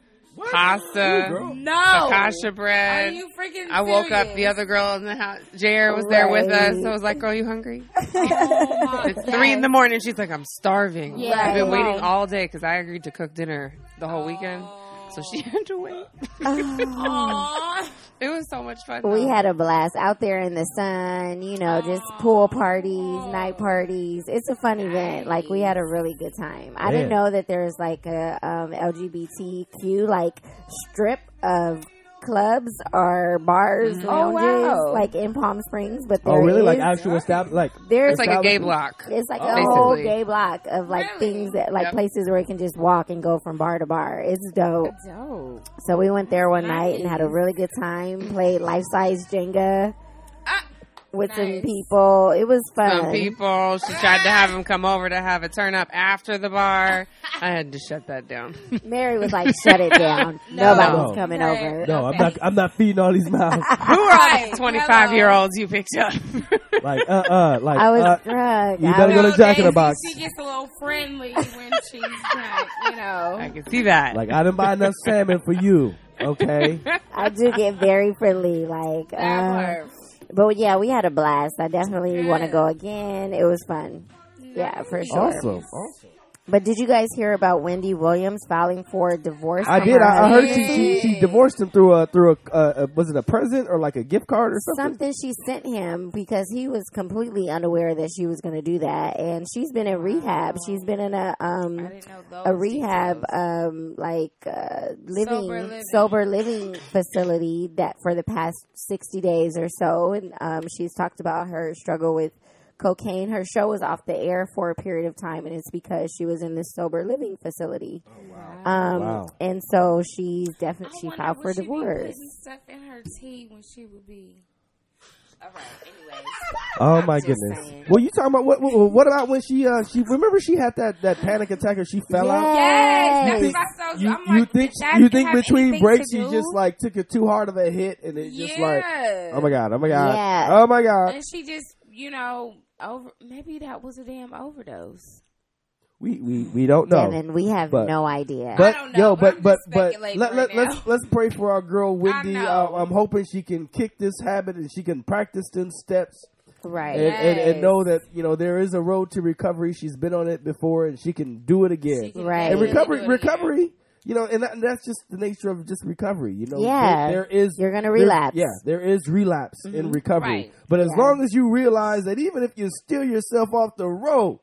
pasta, No. focaccia Are bread. you freaking I woke up the other girl in the house. JR was there with us. Right. I was like, "Girl, you hungry?" [laughs] Oh my It's three in the morning. She's like, "I'm starving." Yeah, I've been waiting all day because I agreed to cook dinner the whole weekend, so she oh. [laughs] had to wait. [laughs] Aw. It was so much fun. We though. had a blast out there in the sun, you know, just pool parties, night parties. It's a fun event. Like we had a really good time. I didn't know that there was like a um, LGBTQ like strip of clubs or bars, Mhm. lounges, Oh, wow. like in Palm Springs. But Oh, there really? Like actual establish like there's It's like a gay block. It's like Oh. a whole gay block of like Really? things that like Yep. places where you can just walk and go from bar to bar. It's dope. Dope. So we went there one night and had a really good time. Played life size Jenga with some people. It was fun. Some people. She tried to have him come over to have a turn up after the bar. I had to shut that down. [laughs] Mary was like, "Shut it down. [laughs] No. Nobody's No. coming Okay. over." no, I'm not. I'm not feeding all these mouths. [laughs] Who are all Right. these 25 year olds you picked up? like uh uh like I was uh, drunk. you better go to Jack in the Box. She gets a little friendly when she's drunk, you know. I can see that. Like I didn't buy enough salmon for you. Okay. I do get very friendly, like. That Uh, part. But yeah, we had a blast. I definitely Good. want to go again. It was fun. Yeah, for sure. awesome. Awesome. But did you guys hear about Wendy Williams filing for divorce? I did. I, I heard she, she she divorced him through a through a, uh, a was it a present or like a gift card or something? something she sent him because he was completely unaware that she was going to do that and she's been in rehab she's been in a um I didn't know those a rehab details. um like uh living Sober living. sober living facility that for the past 60 days or so and um she's talked about her struggle with cocaine her show was off the air for a period of time and it's because she was in this sober living facility um Wow. and so she's definitely she filed would for she be divorce putting stuff in her tea when she would be. All right. Anyways. Oh my goodness. saying. Well, you talking about what? What, what about when she uh she remember she had that that panic attack or she fell out? Yes, that's Yes. what I told You, I'm you like, think did you think between breaks she just like took it too hard of a hit and it just like oh my god oh my god Yeah. oh my god And she just, you know, over. Maybe that was a damn overdose. we we we don't know Devin, we have But- no idea. but don't know, yo but but but but let, let, right let's let's pray for our girl Wendy uh, I'm hoping she can kick this habit and she can practice them steps right. and, and, and know that you know there is a road to recovery she's been on it before and she can do it again Right. and definitely recovery again. recovery you know and, that, and that's just the nature of just recovery you know Yeah. there, there is You're gonna there- relapse. yeah there is relapse in recovery Right. but as Yeah. long as you realize that even if you steal yourself off the road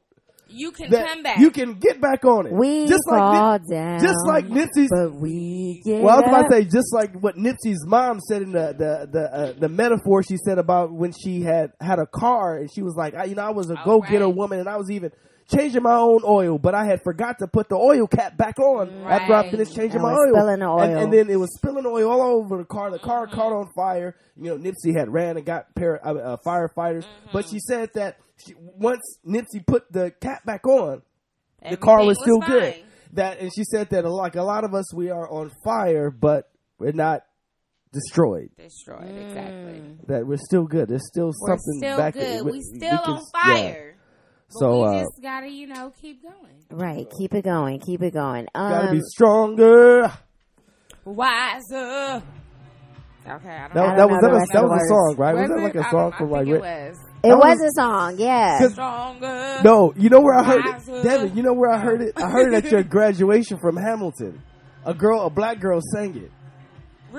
You can that come back. you can get back on it We just like fall Nip- down, just like Nipsey's but we get well, I was about up. to say just like what Nipsey's mom said in the the the, uh, the metaphor she said about when she had had a car and she was like, I, you know, I was a Oh, go getter right. woman and I was even, changing my own oil, but I had forgot to put the oil cap back on after I finished changing And my oil. spilling the And, and then it was spilling oil all over the car. The car caught on fire. You know, Nipsey had ran and got par- uh, uh, firefighters, but she said that she, once Nipsey put the cap back on, the car Everything was still was good. That and she said that like a lot of us, we are on fire, but we're not destroyed. Destroyed, exactly. That we're still good. There's still We're something still back. good. we- We we still can- on yeah. Fire. But So we uh, just gotta, you know, keep going. Right. Keep it going. Keep it going. Um, gotta be stronger. Wiser. Okay, I don't That, know. that was that was that was a song, right? Was Was that it? like I a don't- song I from think like? it was. It was was- a song, yeah. 'Cause- Stronger. No, you know where I heard it, Devin. You know where I heard it? I heard it at your graduation from Hamilton. A girl, a black girl, sang it.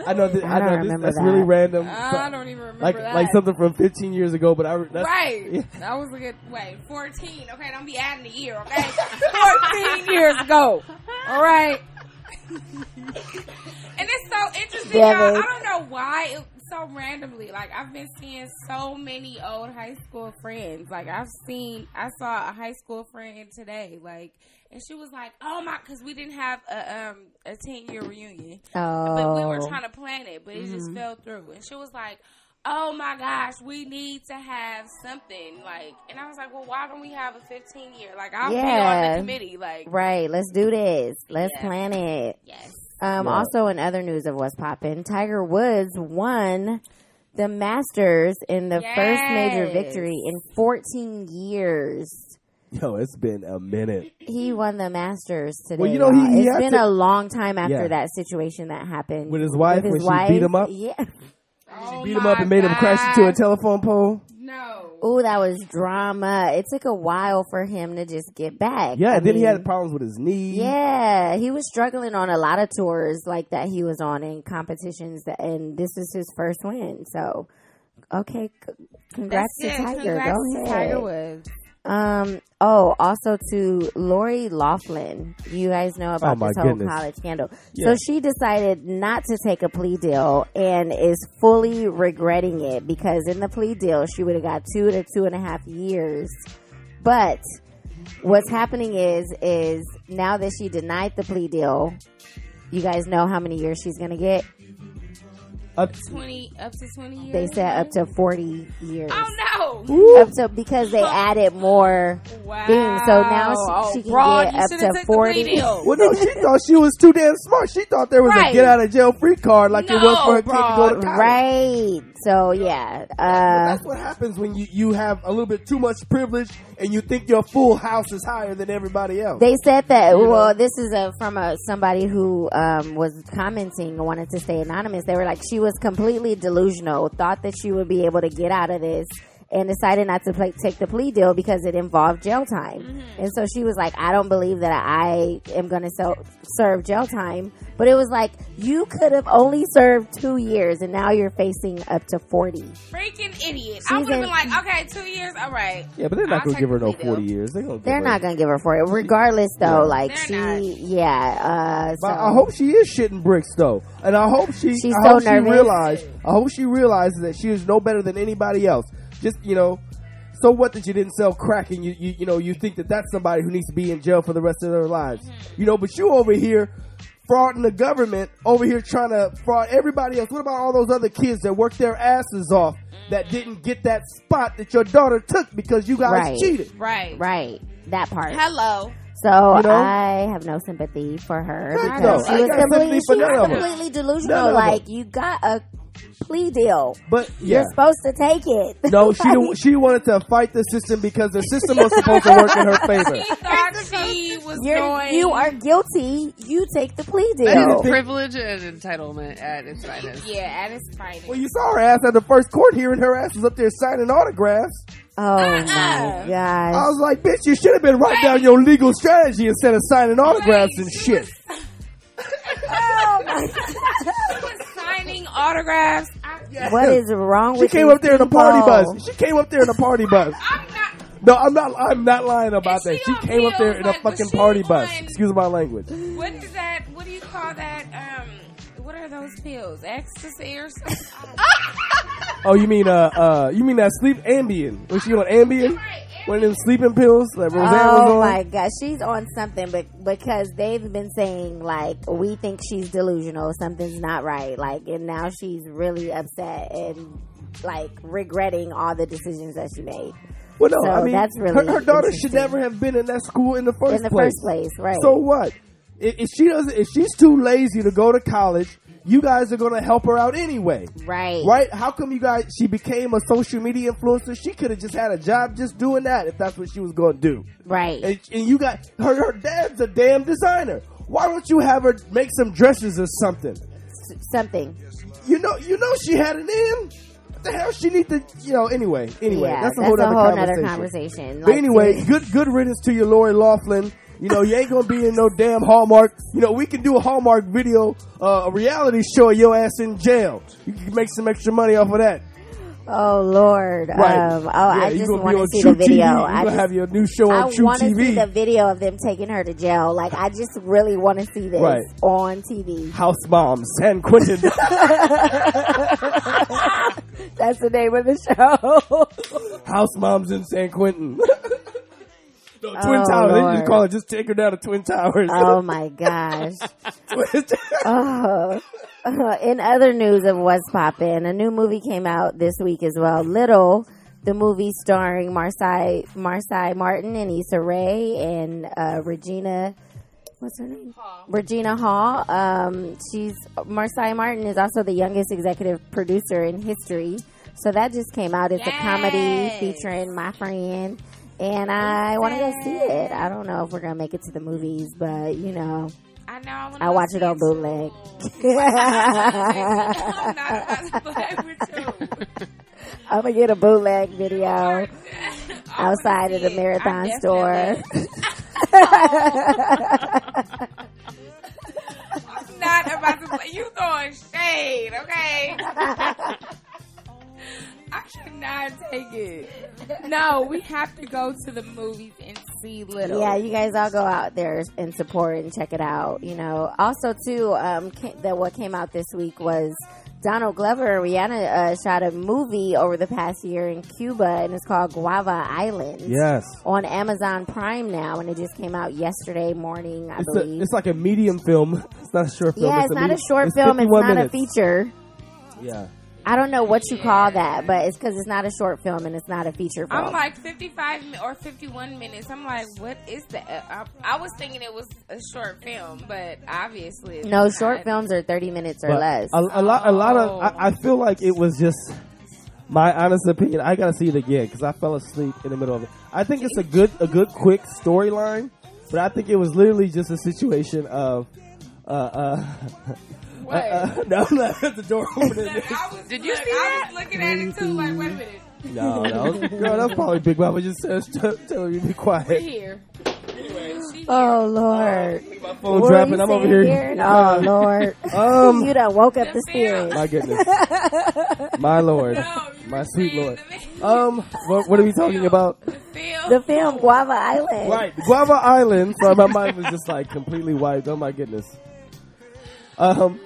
I know. That, I I, know this, that's that. really random. Oh, I don't even remember like that. like something from 15 years ago, but I re- that's, right. yeah. That was a good, wait, 14. Okay, don't be adding the year, okay? [laughs] 14 years ago. All right. [laughs] and it's so interesting, y'all. I don't know why it so randomly. Like, I've been seeing so many old high school friends. Like, I've seen, I saw a high school friend today, like, and she was like, "Oh my," because we didn't have a um a ten year reunion, but we were Oh. trying to plan it, but it just Mhm. fell through. And she was like, "Oh my gosh, we need to have something like." And I was like, "Well, why don't we have a 15 year? Like, I'll be on the committee. Like, Right. Let's do this. Let's Yeah. plan it. yes, Um, Yeah. Also, in other news of what's popping, Tiger Woods won the Masters in the first major victory in 14 years. Yo, it's been a minute. He won the Masters today. Well, you know, he- y'all. he it's had been to- a long time after Yeah. that situation that happened With his wife, With his when she beat him up? [laughs] Yeah. oh Beat him up and made him crash into a telephone pole. No, Oh, that was drama. It took a while for him to just get back. Yeah, I and then he had problems with his knee. Yeah, he was struggling on a lot of tours like that he was on in competitions, and this is his first win. So, okay, c- congrats That's to it. Tiger. Congrats Go to ahead. Tiger Woods. Um. Oh, also to Lori Loughlin. You guys know about Oh, this whole goodness. college scandal. Yeah. So she decided not to take a plea deal and is fully regretting it because in the plea deal she would have got two to two and a half years. But what's happening is is now that she denied the plea deal, you guys know how many years she's gonna get. Up to 20 up to 20 years. They said up to forty years. Oh no! Up to because they added more Wow. things, so now she, Oh, she can broad, get up to took the plea forty. [laughs] Well, no, she thought she was too damn smart. She thought there was a get out of jail free card like it was for her kid to go to No, college. Right. So yeah. Uh, that's what happens when you, you have a little bit too much privilege and you think your full house is higher than everybody else. they said that. You know? Well, this is a, from a somebody who um, was commenting and wanted to stay anonymous. They were like, she was completely delusional, thought that she would be able to get out of this. And decided not to play, take the plea deal because it involved jail time. Mm-hmm. And so she was like, I don't believe that I am going to so, serve jail time. But it was like, you could have only served two years and now you're facing up to 40. Freaking idiot. She's I would have in- been like, okay, two years, all right. yeah, but they're not going to give her no plea deal. 40 years. They're, gonna They're her- not going to give her for it. Regardless, though, Yeah. like They're she, not. yeah. Uh, But I hope she is shitting bricks though, and I hope she. She's I so hope she nervous. realized. I hope she realizes that she is no better than anybody else. Just you know, so what that you didn't sell crack and you you, you know you think that that's somebody who needs to be in jail for the rest of their lives. Mm-hmm. You know, but you over here frauding the government, over here trying to fraud everybody else. What about all those other kids that worked their asses off that didn't get that spot that your daughter took because you guys Right. cheated? Right. right. That part. Hello. So You know? I have no sympathy for her because no. She was got completely, she was completely None delusional. of 'em. Like you got a plea deal. But You're supposed to take it. No, [laughs] she didn't- she wanted to fight the system because the system was supposed to work in her favor. [laughs] She thought she was You're, going. you are guilty. You take the plea deal. think- Privilege and entitlement at its finest. Yeah, at its finest. Well, you saw her ass at the first court hearing her ass was up there signing autographs. Oh my Uh-uh. I was like, bitch, you should have been writing down your legal strategy instead of signing autographs and shit. [laughs] Oh my She was signing autographs. I, What is wrong with you? She came up there in a party bus. She came up there in a party bus. I'm not. No, I'm not. I'm not lying about And that. she She came up feel there in a like was fucking she party bus. Excuse my language. What is that? What do you call that? Um, what are those pills? Ecstasy or something? Oh, you mean uh uh you mean that sleep Ambien? Was she on Ambien? right, One of them sleeping pills that Roseanne was Oh my gosh, she's on something, but because they've been saying like we think she's delusional, something's not right. Like, and now she's really upset and like regretting all the decisions that she made. Well, no, So I mean, that's really her, her daughter should never have been in that school in the first In the place. first place, right. So what? If, if she doesn't, if she's too lazy to go to college, you guys are going to help her out anyway. Right. Right? How come you guys? She became a social media influencer. She could have just had a job just doing that if that's what she was going to do. Right. And, and you got her. Her dad's a damn designer. Why don't you have her make some dresses or something? Something. You know, you know she had it in. What the hell? She need to, you know. Anyway, anyway, Yeah, that's a that's whole, a other, whole conversation. nother conversation. But Like, anyway, good good riddance to you, Lori Loughlin. You know, you ain't gonna be in no damn Hallmark. You know, we can do a Hallmark video, uh, a reality show of your ass in jail. You can make some extra money off of that. Oh Lord! Right. Um, oh, Yeah, I just want to see True the video. TV. I just, have your new show on I True want to see the video of them taking her to jail. Like I just really want to see this Right. on TV. House Moms, San Quentin. [laughs] [laughs] That's the name of the show. House Moms in San Quentin. [laughs] No, Twin Oh, Towers. They Lord. just call it. Just take her down to Twin Towers. oh my gosh! [laughs] oh. [laughs] In other news of what's poppin', a new movie came out this week as well. Little, the movie starring Marsai, Marsai Martin and Issa Rae and uh, Regina. What's her name? Regina Hall. Um, she's Marsai Martin is also the youngest executive producer in history. So that just came out. It's a comedy featuring my friend, and I want to go see it. I don't know if we're gonna make it to the movies, but you know, I know. I, I watch it on bootleg. [laughs] [laughs] I'm not about to play with you. I'm gonna get a bootleg video [laughs] outside of the marathon store. I'm not about to play. You throwing shade, okay? I should not take it. No, we have to go to the movies and see Little. Yeah, you guys all go out there and support and check it out. You know, also too, um, that what came out this week was Donald Glover and Rihanna uh, shot a movie over the past year in Cuba, and it's called Guava Island. Yes. on Amazon Prime now, and it just came out yesterday morning, I It's, a, believe. it's like a medium film. [laughs] It's not a short film. yeah, it's, not a medium- short it's film. It's not minutes. a feature. Yeah. I don't know what you call that, but it's because it's not a short film and it's not a feature film. I'm like 55 or 51 minutes. I'm like, what is that? I, I was thinking it was a short film, but obviously it's no, not. short films are 30 minutes or But less. A, a lot, a lot of. Oh. I, I feel like it was just my honest opinion. I gotta see it again because I fell asleep in the middle of it. I think it's a good, a good, quick storyline, but I think it was literally just a situation of. Uh, uh, [laughs] What? uh, uh, [laughs] no, I'm not at the door opening. I was, Did you look, see I that? was looking at it too. Like, wait a minute. no, that was, girl, that was probably Big Mama just says, telling me to be We're quiet. here. Anyway, she oh Lord, Phone What dropping. I'm over saying, here. Oh Lord, [laughs] Um, you done woke up the The film. spirit. my goodness, [laughs] my lord, No, my sweet lord. Um, what, what are we talking about? film. The film Guava Island. Right, Guava Island. Sorry, my mind was just like completely wiped. Oh my goodness. Um,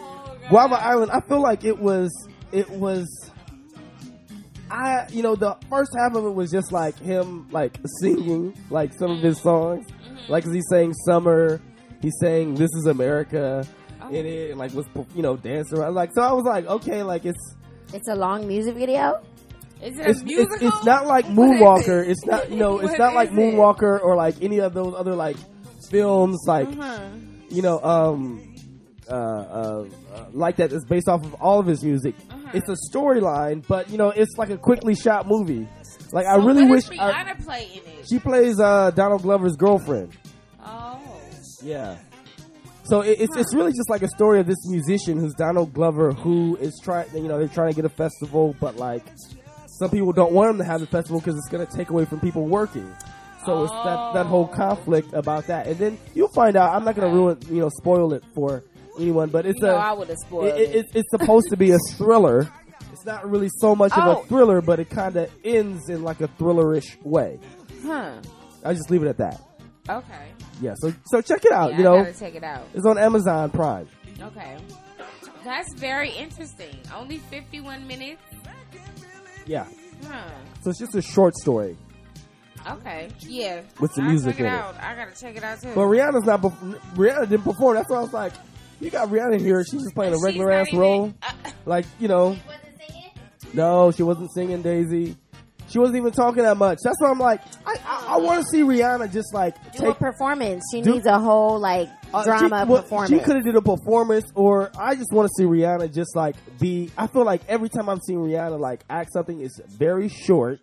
Guava Island. I feel like it was. It was. I, you know, the first half of it was just like him, like singing, like some of his songs, like 'cause he sang "Summer," he sang "This Is America" in it, and like was you know dancing around. Like so, I was like, okay, like it's It's a long music video. Is it it's, it's, musical? it's not like What is Moonwalker. it? It's not you know it's not like is it? Moonwalker or like any of those other like films like Uh-huh. you know um uh, uh, like that is based off of all of his music. Uh-huh. It's a storyline, but you know it's like a quickly shot movie. Like I really wish I, play in it? she plays uh Donald Glover's girlfriend. Oh. Yeah. So it, it's it's really just like a story of this musician who's Donald Glover who is trying you know they're trying to get a festival but like some people don't want him to have the festival because it's going to take away from people working. So it's that that whole conflict about that, and then you'll find out. I'm not going to ruin you know spoil it for anyone, but it's You know a I would've spoiled it, it, it's supposed to be a [laughs] thriller. It's not really so much of Oh. a thriller, but it kind of ends in like a thrillerish way. Huh. I just leave it at that. Okay. Yeah, so so check it out. Yeah, you know, I gotta check it out. it's on Amazon Prime. Okay. That's very interesting. Only 51 minutes. Yeah. Huh. So it's just a short story. Okay. Yeah. With the I'll music check it in it. I gotta check it out too. But Rihanna's not. perf- Rihanna didn't perform. That's why I was like, you got Rihanna here. She's just playing a regular ass even- role. [laughs] like you know. No, she wasn't singing Daisy. She wasn't even talking that much. That's why I'm like, I I, I want to see Rihanna just like Do a take performance. She Do- needs a whole like uh, drama she, well, performance. She could have did a performance, or I just want to see Rihanna just like be. I feel like every time I've seen Rihanna like act something, it's very short.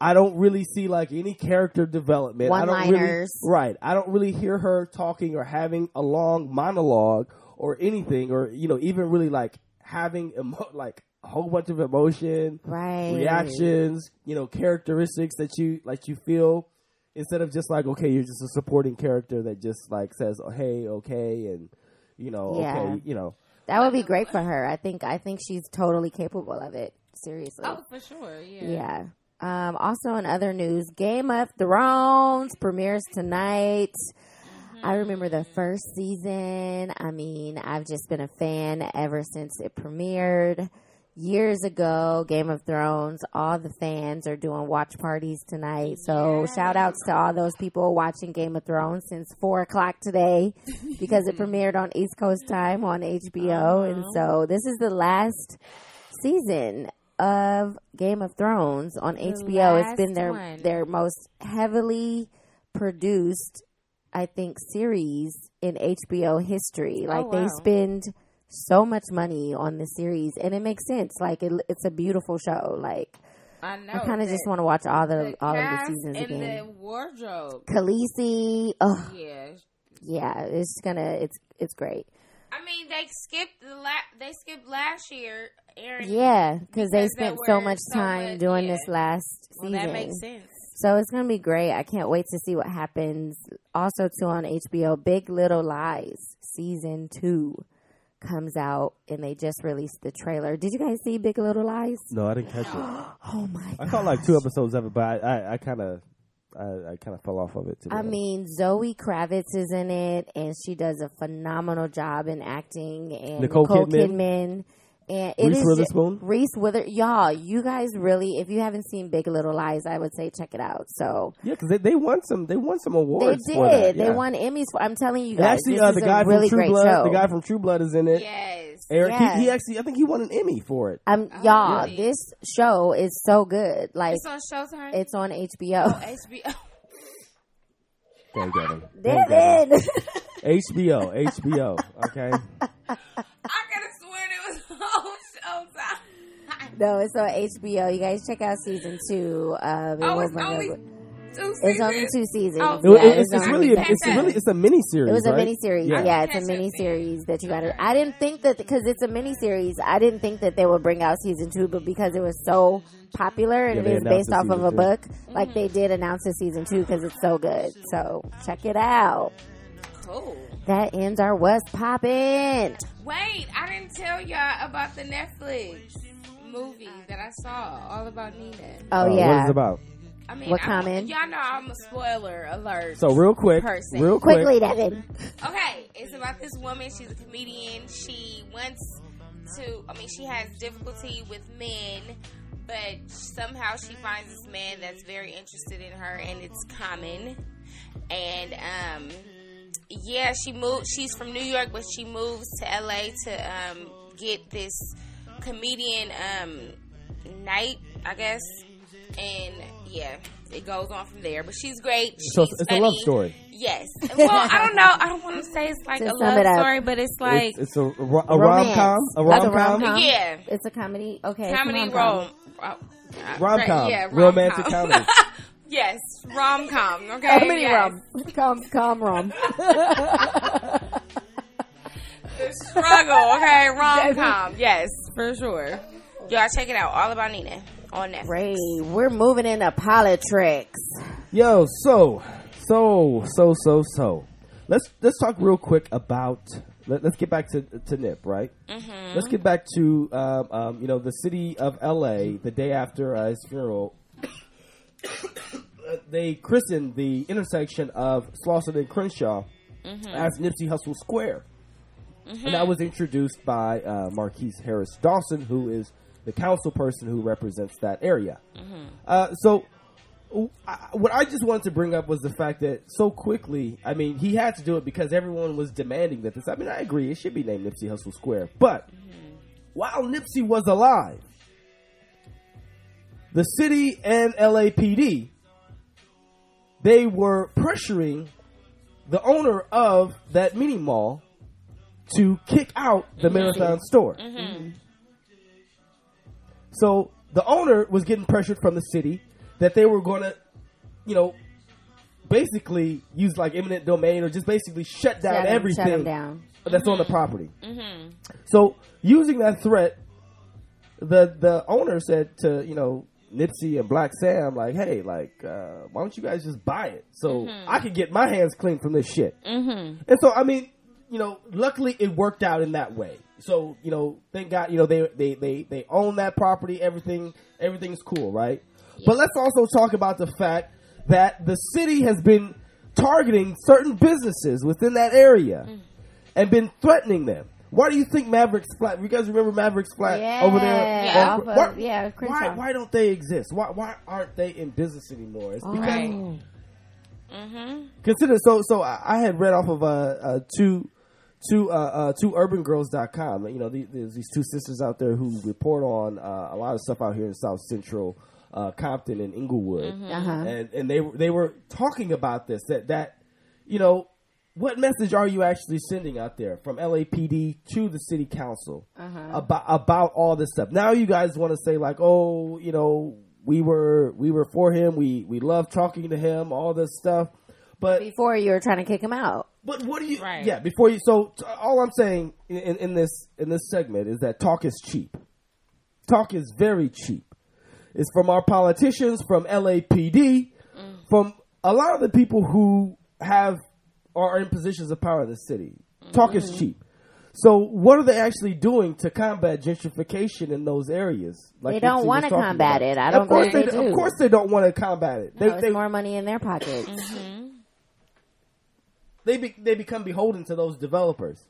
I don't really see like any character development. I don't really, One-liners. right? I don't really hear her talking or having a long monologue or anything, or you know, even really like having emo- like a whole bunch of emotion, right reactions, you know, characteristics that you like you feel instead of just like okay, you're just a supporting character that just like says, oh, "Hey, okay," and you know, Yeah. okay, you know, That would be great for her. I think. I think she's totally capable of it. Seriously. oh, for sure. Yeah. Yeah. Um, also, in other news, Game of Thrones premieres tonight. I remember the first season. I mean, I've just been a fan ever since it premiered years ago. Game of Thrones. All the fans are doing watch parties tonight. So, shout outs to all those people watching Game of Thrones since four o'clock today because it [laughs] premiered on East Coast time on HBO. And so, this is the last season of Game of Thrones on HBO. It's been their one. their most heavily produced, I think, series in HBO history. Oh, like Oh, they spend so much money on the series, and it makes sense. Like it, it's a beautiful show. Like I know. I kind of just want to watch all the, all of the seasons and again. the wardrobe. Khaleesi, oh Yeah. yeah, it's gonna it's it's great. I mean, they skipped the la- they skipped last year. Aaron, Yeah, because they spent so much so time much- doing yeah. this last Well, season. that makes sense. So it's gonna be great. I can't wait to see what happens. Also, too on HBO, Big Little Lies season two comes out, and they just released the trailer. Did you guys see Big Little Lies? no, I didn't catch it. [gasps] Oh my! I caught like two episodes of it, but I, I, I kind of, I, I kind of fell off of it. To be I honest. mean, Zoe Kravitz is in it, and she does a phenomenal job in acting. And Nicole Nicole, Kidman. Kidman. And it Reese is ju- Witherspoon? Reese Wither, y'all, you guys really, if you haven't seen Big Little Lies, I would say check it out. So yeah, because they, they won some, they won some awards. they did. For that, They won Emmys. For, I'm telling you And guys, actually, this uh, the is guy a really from True great Blood, show. the guy from True Blood is in it. Yes. Eric, Yeah. he, he actually, I think he won an Emmy for it. Um, Oh, y'all, really? this show is so good. Like It's on Showtime. it's on HBO. oh, HBO. Dang, Devin. Dang, Devin. Devin. HBO, HBO. Okay. [laughs] I could have sworn it was on Showtime. No, it's on HBO. You guys check out season two. Um, it Oh, it's only up- two It's seasons. only two seasons. Oh, It- Yeah, it's, it's only really, a, it's really, it's a mini series. It was a right? mini series. Yeah. Yeah, it's a Catch mini series that you got to. I didn't think that because it's a mini series. I didn't think that they would bring out season two, but because it was so popular and Yeah, it they based off of season a two. book, like they did announce a season two because it's so good. So check it out. Cool. That ends our what's poppin'. Wait, I didn't tell y'all about the Netflix movie that I saw, all about Nina. Oh, Uh, yeah. What is it about? I mean, What I'm- Common? Y'all know I'm a spoiler alert. So real quick, person. real quick. Quickly, Devin. Okay, it's about this woman. She's a comedian. She wants to. I mean, she has difficulty with men, but somehow she finds this man that's very interested in her, and it's Common. And um, yeah, she moved. She's from New York, but she moves to LA to um, get this comedian um, night, I guess. And yeah, it goes on from there. But she's great. So it's, it's a love story. Yes. Well, I don't know. I don't want to say it's like To a love story, but it's like it's, it's a, ro- a rom com. A rom com. rom-com? Yeah. It's a comedy. Okay. comedy rom-com. rom. uh, Rom com. Yeah, Romantic [laughs] rom-com. comedy. yes, rom com. Okay. Comedy yes. rom. Com, com rom. [laughs] The struggle. Okay, rom [laughs] com. Yes, for sure. Y'all check it out. All about Nina on Netflix. Ray, we're moving into politics. Yo, so, so, so, so, so. Let's let's talk real quick about. Let, us get back to to Nip, right? Mhm. Let's get back to um, um, you know the city of L.A. The day after uh, his funeral, uh, [coughs] they christened the intersection of Slauson and Crenshaw Mhm. as Nipsey Hussle Square, Mhm. and that was introduced by uh, Marqueece Harris Dawson, who is the council person who represents that area. Mhm. Uh, so, I, what I just wanted to bring up was the fact that so quickly, I mean, he had to do it because everyone was demanding that this. I mean, I agree, it should be named Nipsey Hussle Square. But while Nipsey was alive, the city and LAPD they were pressuring the owner of that mini mall to kick out the marathon store. So the owner was getting pressured from the city that they were going to, you know, basically use like eminent domain or just basically shut down everything shut down. that's on the property. Mm-hmm. So using that threat, the the owner said to you know Nipsey and Black Sam like, hey, like, uh, why don't you guys just buy it so Mhm. I can get my hands clean from this shit. Mm-hmm. And so I mean, you know, luckily it worked out in that way. So you know, thank God, you know they they they they own that property. Everything everything's cool, right? But let's also talk about the fact that the city has been targeting certain businesses within that area and been threatening them. Why do you think Mavericks Flat? You guys remember Mavericks Flat Yeah, over there? yeah, on- of- why, yeah, why, why don't they exist? Why why aren't they in business anymore? It's because Right. Mm-hmm. consider so so I, I had read off of uh, uh two two uh, uh two urbangirls.com you know the, there's these two sisters out there who report on uh, a lot of stuff out here in south central uh compton and inglewood Mhm. Uh-huh. and and they were they were talking about this that that you know what message are you actually sending out there from LAPD to the city council Uh-huh. about about all this stuff? Now you guys want to say like, oh, you know, we were we were for him, we we love talking to him, all this stuff, but Before you were trying to kick him out. But what do you? Yeah, before you. So t- all I'm saying in, in, in this in this segment is that talk is cheap. Talk is very cheap. It's from our politicians, from LAPD, from a lot of the people who have are in positions of power in the city. Talk is cheap. So what are they actually doing to combat gentrification in those areas? They don't wanna combat about? it. I don't of course they Of course they don't want to combat it. They, No, it's they, more money in their pockets. Mm-hmm. They, be, they become beholden to those developers.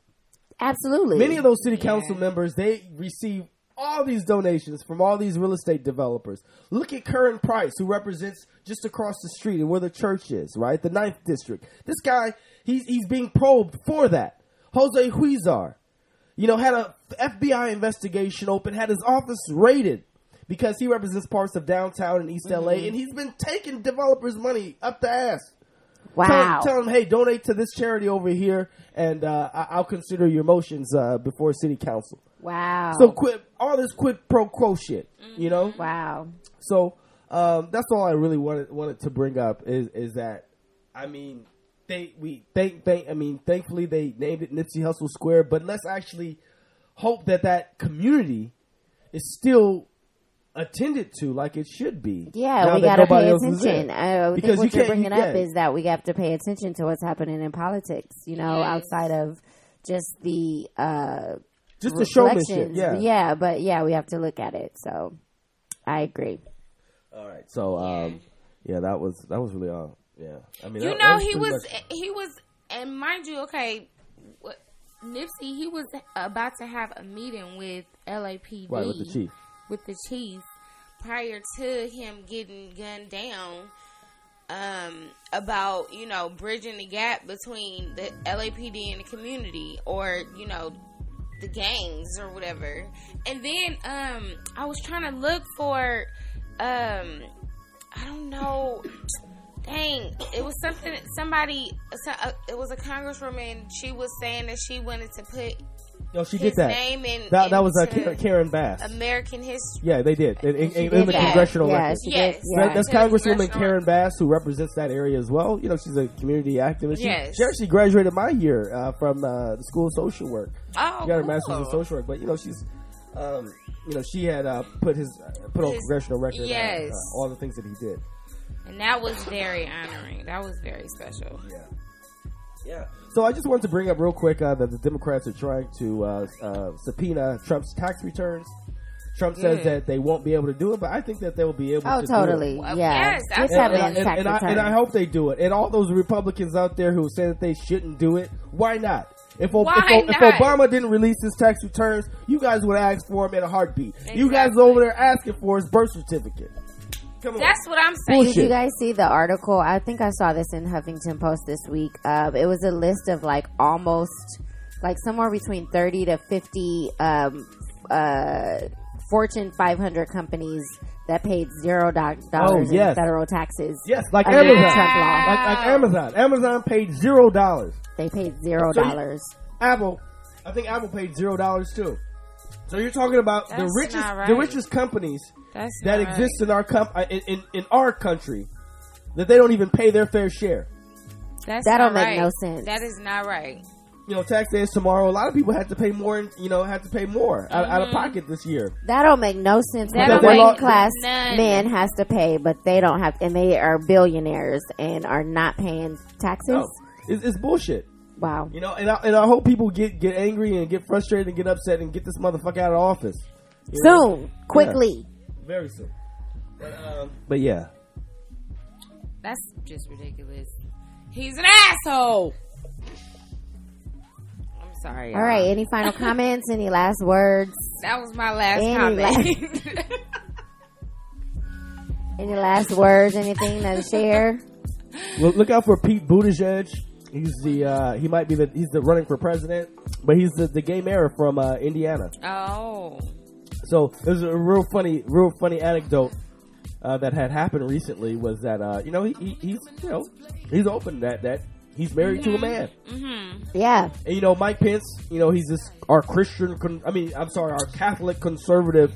Absolutely. Many of those city council members they receive all these donations from all these real estate developers. Look at Curren Price, who represents just across the street and where the church is, right? The ninth district. This guy, he's he's being probed for that. Jose Huizar, you know, had a FBI investigation open, had his office raided because he represents parts of downtown and East LA, Mhm. and he's been taking developers' money up the ass. Wow. Tell, tell them, hey, donate to this charity over here, and uh, I- I'll consider your motions uh, before city council. Wow. So quit all this quid pro quo shit, you know? Wow. So um, that's all I really wanted wanted to bring up is is that I mean they we thank thank I mean thankfully they named it Nipsey Hussle Square, but let's actually hope that that community is still attended to like it should be. Yeah, we got to nobody pay else is attention. I think Because what you you're bringing you- up is that we have to pay attention to what's happening in politics. You know, outside of just the uh, Just the showmanship, yeah. yeah. But yeah, we have to look at it. So, I agree. All right. So um yeah, that was that was really all. Yeah. I mean you that- know that he was much- he was and mind you okay what, nipsey he was about to have a meeting with lapd Right, with the chief. With the chief prior to him getting gunned down um about you know bridging the gap between the lapd and the community or you know the gangs or whatever and then um i was trying to look for um i don't know Dang, it was something. Somebody, uh, it was a congresswoman. She was saying that she wanted to put No, she his did that. name in. that that was uh, into Karen Bass. American history. Yeah, they did. In, in, She in did the that. congressional Yeah, record. she did. Yes. That- that's Congresswoman Karen Bass, who represents that area as well. You know, she's a community activist. She, Yes. she actually graduated my year uh, from uh, the School of Social Work. Oh, she got her master's in social work. But you know, she's, um, you know, she had uh, put his uh, put on His- congressional record yes. uh, all the things that he did. And that was very honoring. That was very special. Yeah. Yeah. So I just wanted to bring up real quick uh, that the Democrats are trying to uh, uh, subpoena Trump's tax returns. Trump says Mm. that they won't be able to do it, but I think that they will be able Oh, to totally. do it. Yeah. Yes, Just And, have and, and- tax and I, and I hope they do it. And all those Republicans out there who say that they shouldn't do it, why not? If, O- Why if, O- if? Obama didn't release his tax returns, you guys would ask for him in a heartbeat. You guys Exactly. over there asking for his birth certificate. Come on. That's what I'm saying. Did you guys see the article? I think I saw this in Huffington Post this week. Uh, it was a list of like almost, like somewhere between 30 to 50 um, uh, Fortune 500 companies that paid zero doc- dollars Oh, yes. in federal taxes. Yes, like Amazon. Trump law. Like, like Amazon. Amazon paid zero dollars. They paid zero So dollars. Apple, I think Apple paid zero dollars too. So you're talking about the richest, not the richest companies That's that not exist in our com- uh, in, in in our country that they don't even pay their fair share. That's That don't not make right. no sense. That is not right. You know, tax day is tomorrow. A lot of people had to pay more. You know, had to pay more out, out of Mm-hmm. pocket this year. That don't make no sense. That That don't a make working class none. man has to pay, but they don't have, and they are billionaires and are not paying taxes. No, it's, it's bullshit. Wow. You know, and I, and I hope people get get angry and get frustrated and get upset and get this motherfucker out of office You know? Soon, quickly. very soon. But, um, but yeah, That's just ridiculous. He's an asshole. I'm sorry. All y'all. right. Any final comments? Any last words? That was my last Any comment. [laughs] Any last words? Anything to share? Well, look out for Pete Buttigieg. He's the uh, he might be the he's the running for president, but he's the, the gay mayor from uh, Indiana. oh. So there's a real funny, real funny anecdote uh, that had happened recently was that uh, you know he, he, he's you know he's open that that he's married to a man, Mm-hmm. Yeah. and you know Mike Pence, you know he's this our Christian, con- I mean I'm sorry, our Catholic conservative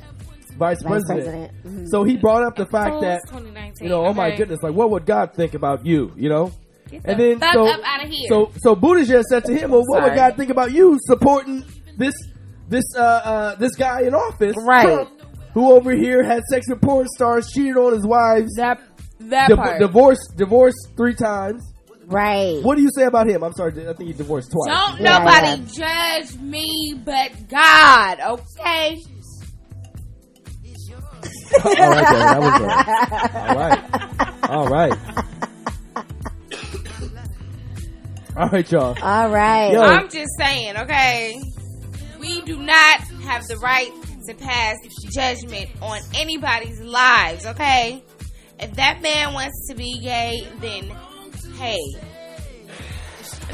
vice, Vice president. president. Mhm. So he brought up the fact Oh, that you know oh my goodness, like what would God think about you, you know? Get And the then fuck so up outta here. so so Buttigieg said to him, "Well, what would God think about you supporting this this uh, uh this guy in office, Right. Trump, who over here had sex with porn stars, cheated on his wives, That that div- part. divorced divorced three times. Right. What do you say about him? I'm sorry, I think he divorced twice. Don't Yeah, nobody judge me but God, okay? [laughs] All right, then, that was uh, all right. All right. All right, y'all. All right. Yo. I'm just saying, okay? We do not have the right to pass judgment on anybody's lives, okay? If that man wants to be gay, then hey,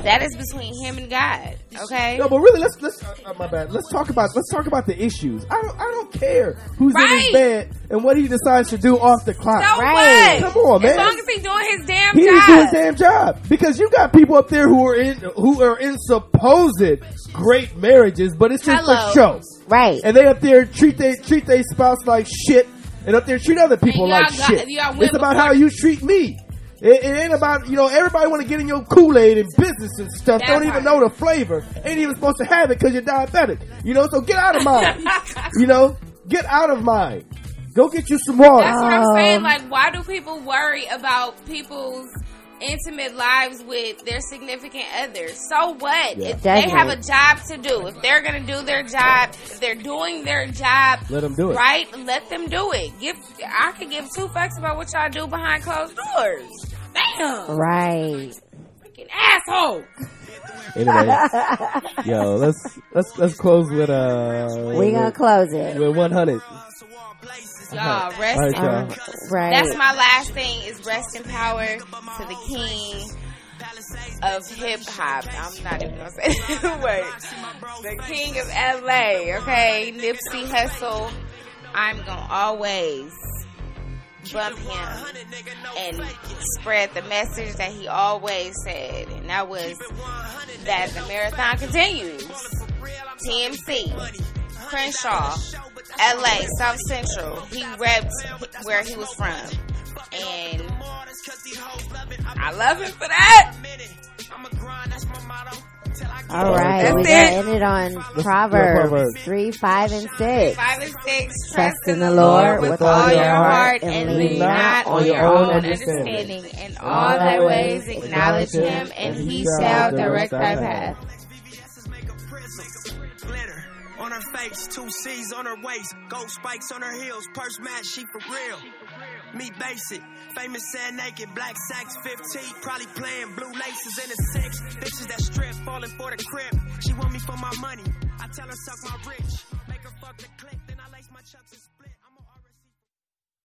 that is between him and God, okay? No, but really, let's let's uh, uh, my bad. Let's talk about let's talk about the issues. I don't I don't care who's in his bed and what he decides to do off the clock. So Right. what? Come on, man. As long as he's doing his damn He job. needs to do his damn job because you got people up there who are in who are in supposed great marriages, but it's just Hello. a show, Right. and they up there treat they treat their spouse like shit, and up there treat other people like got- shit. It's about how you treat me. It, it ain't about you know everybody want to get in your Kool Aid and business and stuff. That Don't even know the flavor. Ain't even supposed to have it because you're diabetic. You know, so get out of mine. [laughs] you know, get out of mine. Go get you some water. That's what I'm saying. Um, Like, why do people worry about people's intimate lives with their significant others? So what? Yeah. If they have a job to do, if they're gonna do their job, if they're doing their job, let them do it. Right? Let them do it. Give. I could give two fucks about what y'all do behind closed doors. Damn, Right. freaking asshole. Anyway, [laughs] yo, let's let's let's close with uh. We gonna close it. with 100. Y'all rest. All right, y'all. Um, right. That's my last thing is rest in power to the king of hip hop. I'm not even gonna say [laughs] that word. The king of LA, okay? Nipsey Hussle. I'm gonna always bump him and spread the message that he always said, and that was that the marathon continues. TMC, Crenshaw, LA, South Central. He repped where he was from. And I love him for that. All right. That's we it. gotta end it on Proverbs, Proverbs. 3, 5, and 6. Five and six. Trust in the Lord with all your heart and lean not on your own understanding. In all thy ways acknowledge him, and he shall direct thy path. Glitter on her face, two C's on her waist, gold spikes on her heels, purse match, she for real. Me basic, famous and naked, black sacks 15, probably playing blue laces in the six. Bitches that strip, falling for the crib. She want me for my money. I tell her suck my rich, make her fuck the click,